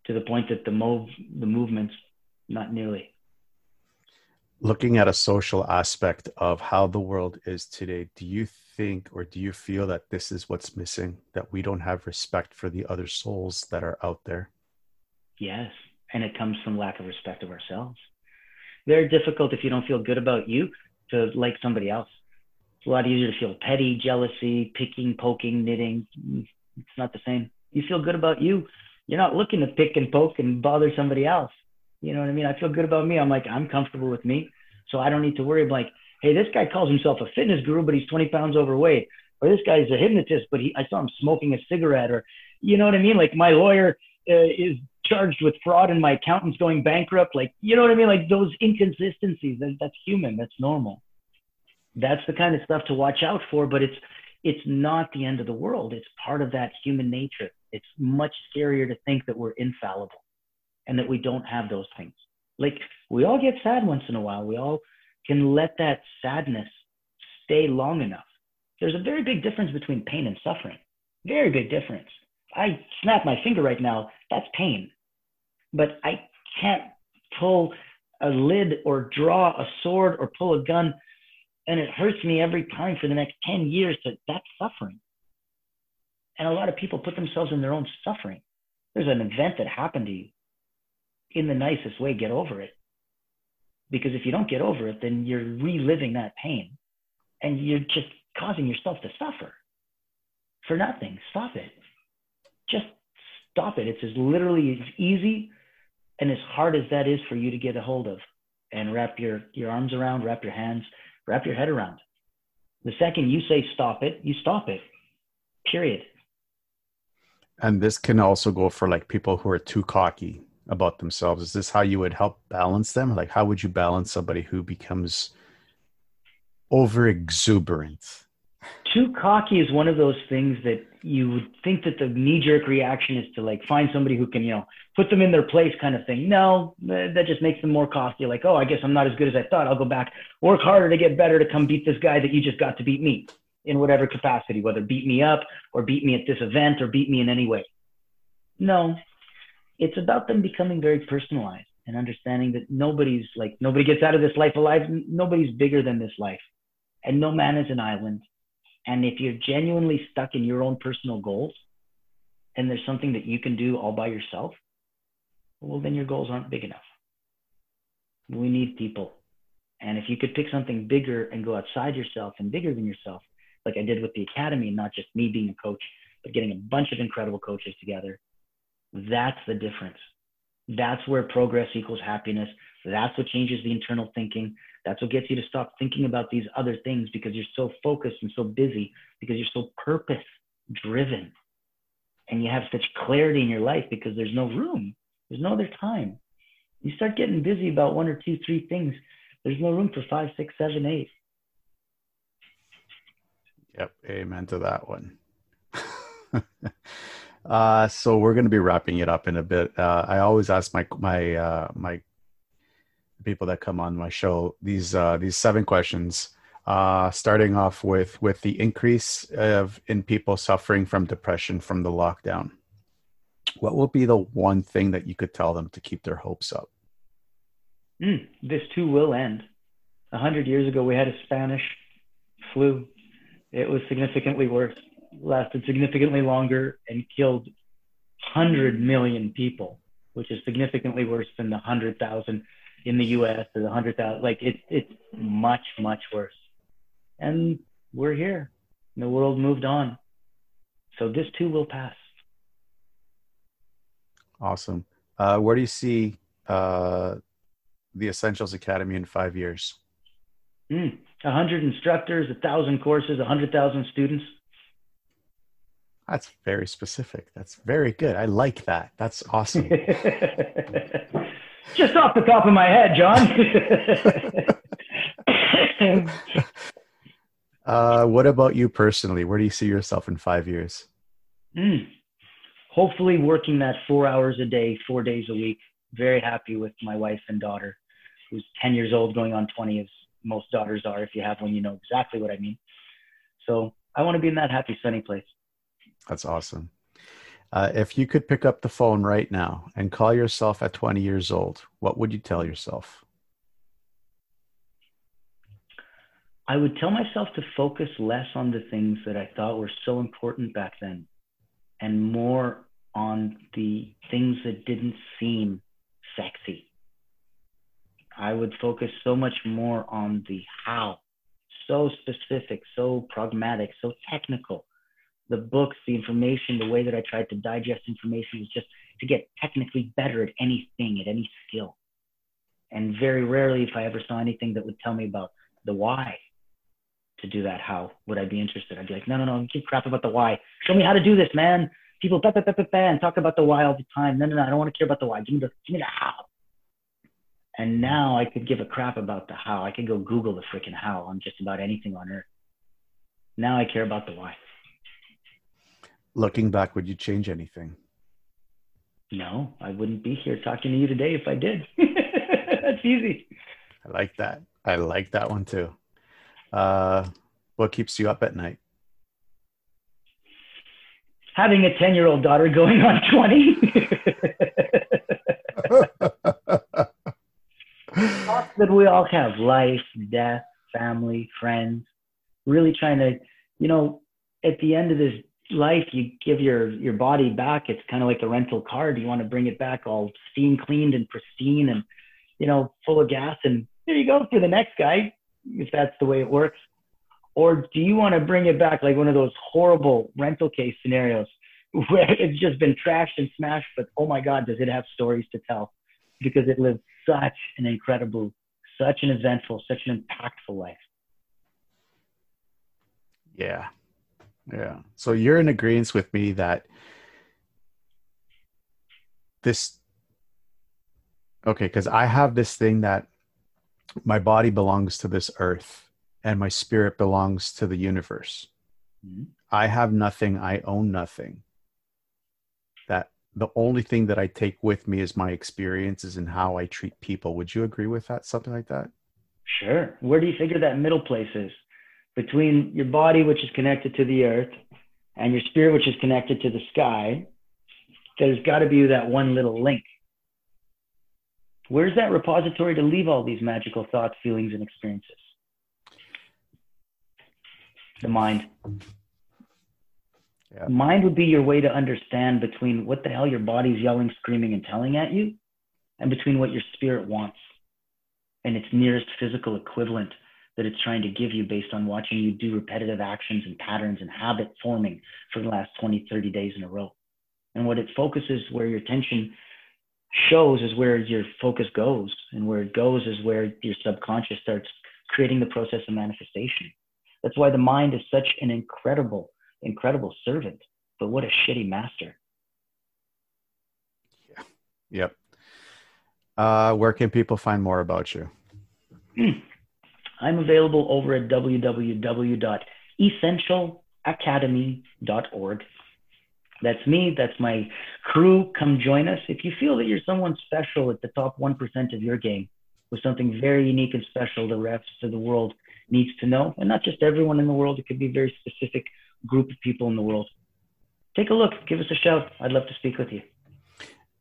to the point that the move the movements not nearly. Looking at a social aspect of how the world is today do you think or do you feel that this is what's missing that we don't have respect for the other souls that are out there? Yes and it comes from lack of respect of ourselves. Very difficult if you don't feel good about you to like somebody else it's a lot easier to feel petty jealousy picking poking knitting it's not the same. You feel good about you. You're not looking to pick and poke and bother somebody else. You know what I mean? I feel good about me. I'm like, I'm comfortable with me. So I don't need to worry. Like, hey, this guy calls himself a fitness guru, but he's 20 pounds overweight. Or this guy's a hypnotist, but he, I saw him smoking a cigarette. Or, you know what I mean? Like my lawyer uh, is charged with fraud and my accountant's going bankrupt. Like, you know what I mean? Like those inconsistencies, that, that's human. That's normal. That's the kind of stuff to watch out for. But it's, it's not the end of the world. It's part of that human nature. It's much scarier to think that we're infallible and that we don't have those things. Like we all get sad once in a while. We all can let that sadness stay long enough. There's a very big difference between pain and suffering. Very big difference. I snap my finger right now. That's pain. But I can't pull a lid or draw a sword or pull a gun and it hurts me every time for the next 10 years to that's suffering and a lot of people put themselves in their own suffering there's an event that happened to you in the nicest way get over it Because if you don't get over it, then you're reliving that pain and you're just causing yourself to suffer for nothing. Stop it. Just stop it. It's as literally as easy and as hard as that is for you to get a hold of and wrap your, your arms around, wrap your hands, wrap your head around. The second you say stop it, you stop it. Period. And this can also go for like people who are too cocky about themselves. Is this how you would help balance them? Like, how would you balance somebody who becomes over exuberant? Too cocky is one of those things that you would think that the knee jerk reaction is to like find somebody who can, you know, put them in their place kind of thing. No, that just makes them more cocky. Like, oh, I guess I'm not as good as I thought. I'll go back, work harder to get better to come beat this guy that you just got to beat me in whatever capacity, whether beat me up or beat me at this event or beat me in any way. No, it's about them becoming very personalized and understanding that nobody's like, nobody gets out of this life alive. Nobody's bigger than this life. And no man is an island and if you're genuinely stuck in your own personal goals and there's something that you can do all by yourself, well, then your goals aren't big enough. We need people. And if you could pick something bigger and go outside yourself and bigger than yourself, like I did with the academy, not just me being a coach, but getting a bunch of incredible coaches together, that's the difference. That's where progress equals happiness. That's what changes the internal thinking. That's what gets you to stop thinking about these other things because you're so focused and so busy because you're so purpose driven and you have such clarity in your life because there's no room, there's no other time. You start getting busy about one or two, three things. There's no room for five, six, seven, eight. Yep, amen to that one. uh, so we're going to be wrapping it up in a bit. Uh, I always ask my my uh, my people that come on my show these uh, these seven questions. Uh, starting off with with the increase of in people suffering from depression from the lockdown. What will be the one thing that you could tell them to keep their hopes up? Mm, this too will end. A hundred years ago, we had a Spanish flu. It was significantly worse, lasted significantly longer, and killed hundred million people, which is significantly worse than the hundred thousand in the U.S. hundred thousand. Like it's it's much much worse, and we're here. The world moved on, so this too will pass. Awesome. Uh, where do you see uh, the Essentials Academy in five years? Mm, a hundred instructors, a thousand courses, a hundred thousand students. That's very specific. That's very good. I like that. That's awesome. Just off the top of my head, John. uh, what about you personally? Where do you see yourself in five years? Mm. Hopefully, working that four hours a day, four days a week. Very happy with my wife and daughter, who's 10 years old, going on 20, as most daughters are. If you have one, you know exactly what I mean. So I want to be in that happy, sunny place. That's awesome. Uh, if you could pick up the phone right now and call yourself at 20 years old, what would you tell yourself? I would tell myself to focus less on the things that I thought were so important back then and more on the things that didn't seem sexy. I would focus so much more on the how, so specific, so pragmatic, so technical the books, the information, the way that I tried to digest information was just to get technically better at anything, at any skill. And very rarely, if I ever saw anything that would tell me about the why to do that, how would I be interested? I'd be like, no, no, no, give crap about the why. Show me how to do this, man. People bah, bah, bah, bah, bah, and talk about the why all the time. No, no, no, I don't want to care about the why. Give me the, give me the how. And now I could give a crap about the how. I could go Google the freaking how on just about anything on earth. Now I care about the why looking back, would you change anything? No, I wouldn't be here talking to you today if I did. That's easy. I like that. I like that one too. Uh, what keeps you up at night? Having a 10 year old daughter going on 20. Thoughts that we all have life, death, family, friends. Really trying to, you know, at the end of this life you give your your body back it's kind of like a rental car do you want to bring it back all steam cleaned and pristine and you know full of gas and here you go for the next guy, if that's the way it works. Or do you want to bring it back like one of those horrible rental case scenarios where it's just been trashed and smashed, but oh my God, does it have stories to tell? Because it lived such an incredible, such an eventful, such an impactful life. Yeah. Yeah. So you're in agreement with me that this, okay, because I have this thing that my body belongs to this earth and my spirit belongs to the universe. Mm-hmm. I have nothing, I own nothing. That the only thing that I take with me is my experiences and how I treat people. Would you agree with that? Something like that? Sure. Where do you figure that middle place is? Between your body, which is connected to the earth, and your spirit, which is connected to the sky, there's got to be that one little link. Where's that repository to leave all these magical thoughts, feelings, and experiences? the mind. Yeah. Mind would be your way to understand between what the hell your body's yelling, screaming, and telling at you, and between what your spirit wants and its nearest physical equivalent that it's trying to give you based on watching you do repetitive actions and patterns and habit forming for the last 20, 30 days in a row. And what it focuses, where your attention shows, is where your focus goes. And where it goes is where your subconscious starts creating the process of manifestation. That's why the mind is such an incredible, incredible servant. But what a shitty master. Yeah. Yep. Uh, where can people find more about you? I'm available over at www.essentialacademy.org. That's me. That's my crew. Come join us. If you feel that you're someone special at the top 1% of your game with something very unique and special the rest of the world needs to know, and not just everyone in the world. It could be a very specific group of people in the world. Take a look. Give us a shout. I'd love to speak with you.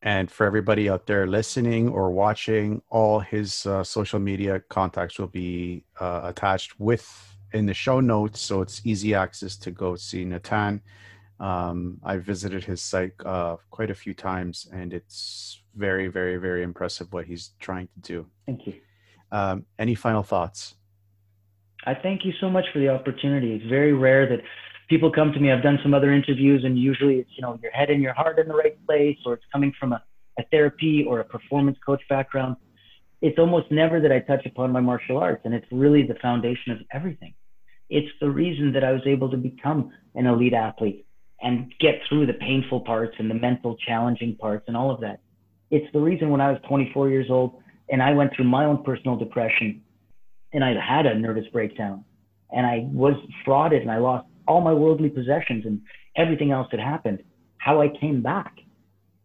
And for everybody out there listening or watching, all his uh, social media contacts will be uh, attached with in the show notes, so it's easy access to go see Natan. Um, I visited his site uh, quite a few times, and it's very, very, very impressive what he's trying to do. Thank you. Um, any final thoughts? I thank you so much for the opportunity. It's very rare that people come to me. I've done some other interviews, and usually it's you know your head and your heart in the right place, or it's coming from a, a therapy or a performance coach background. It's almost never that I touch upon my martial arts, and it's really the foundation of everything. It's the reason that I was able to become an elite athlete and get through the painful parts and the mental challenging parts and all of that. It's the reason when I was 24 years old and I went through my own personal depression and I had a nervous breakdown and I was frauded and I lost all my worldly possessions and everything else that happened, how I came back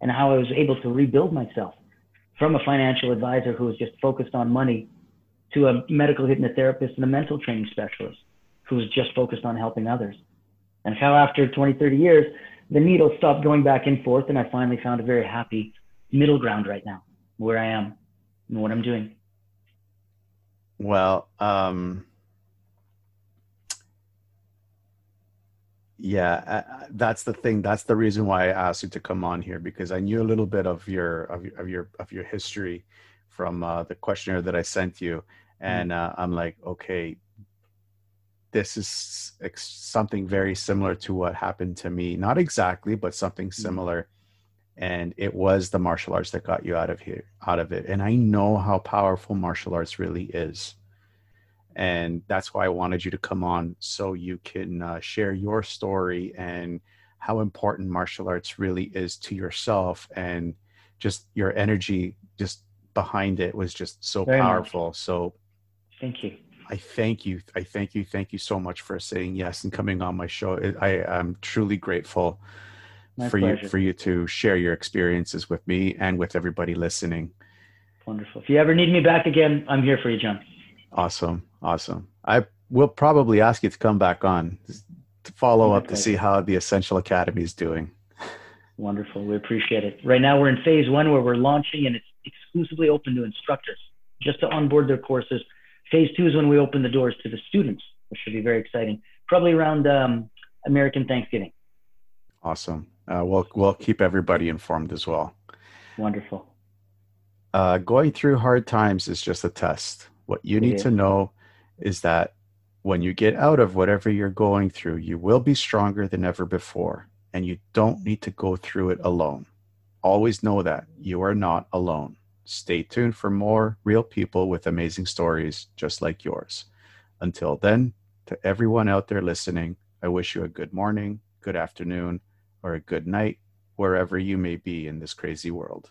and how I was able to rebuild myself from a financial advisor who was just focused on money to a medical hypnotherapist and a mental training specialist who was just focused on helping others. And how after 20, 30 years, the needle stopped going back and forth and I finally found a very happy middle ground right now where I am and what I'm doing. Well, um, yeah, uh, that's the thing. That's the reason why I asked you to come on here because I knew a little bit of your of, your of your of your history from uh, the questionnaire that I sent you, mm-hmm. and uh, I'm like, okay, this is ex- something very similar to what happened to me. Not exactly, but something mm-hmm. similar. And it was the martial arts that got you out of here, out of it. And I know how powerful martial arts really is. And that's why I wanted you to come on so you can uh, share your story and how important martial arts really is to yourself and just your energy just behind it was just so very powerful. Much. So thank you. I thank you. I thank you. Thank you so much for saying yes and coming on my show. I am truly grateful my for pleasure. you for you to share your experiences with me and with everybody listening. Wonderful. If you ever need me back again, I'm here for you, John. Awesome. Awesome. I will probably ask you to come back on to follow up to see how the Essential Academy is doing. Wonderful. We appreciate it. Right now, we're in phase one where we're launching and it's exclusively open to instructors just to onboard their courses Phase two is when we open the doors to the students, which should be very exciting. Probably around um, American Thanksgiving. Awesome. Uh, we'll we'll keep everybody informed as well. Wonderful. Uh, going through hard times is just a test. What you need to know is that when you get out of whatever you're going through, you will be stronger than ever before, and you don't need to go through it alone. Always know that you are not alone. Stay tuned for more real people with amazing stories just like yours. Until then, to everyone out there listening, I wish you a good morning, good afternoon, or a good night, wherever you may be in this crazy world.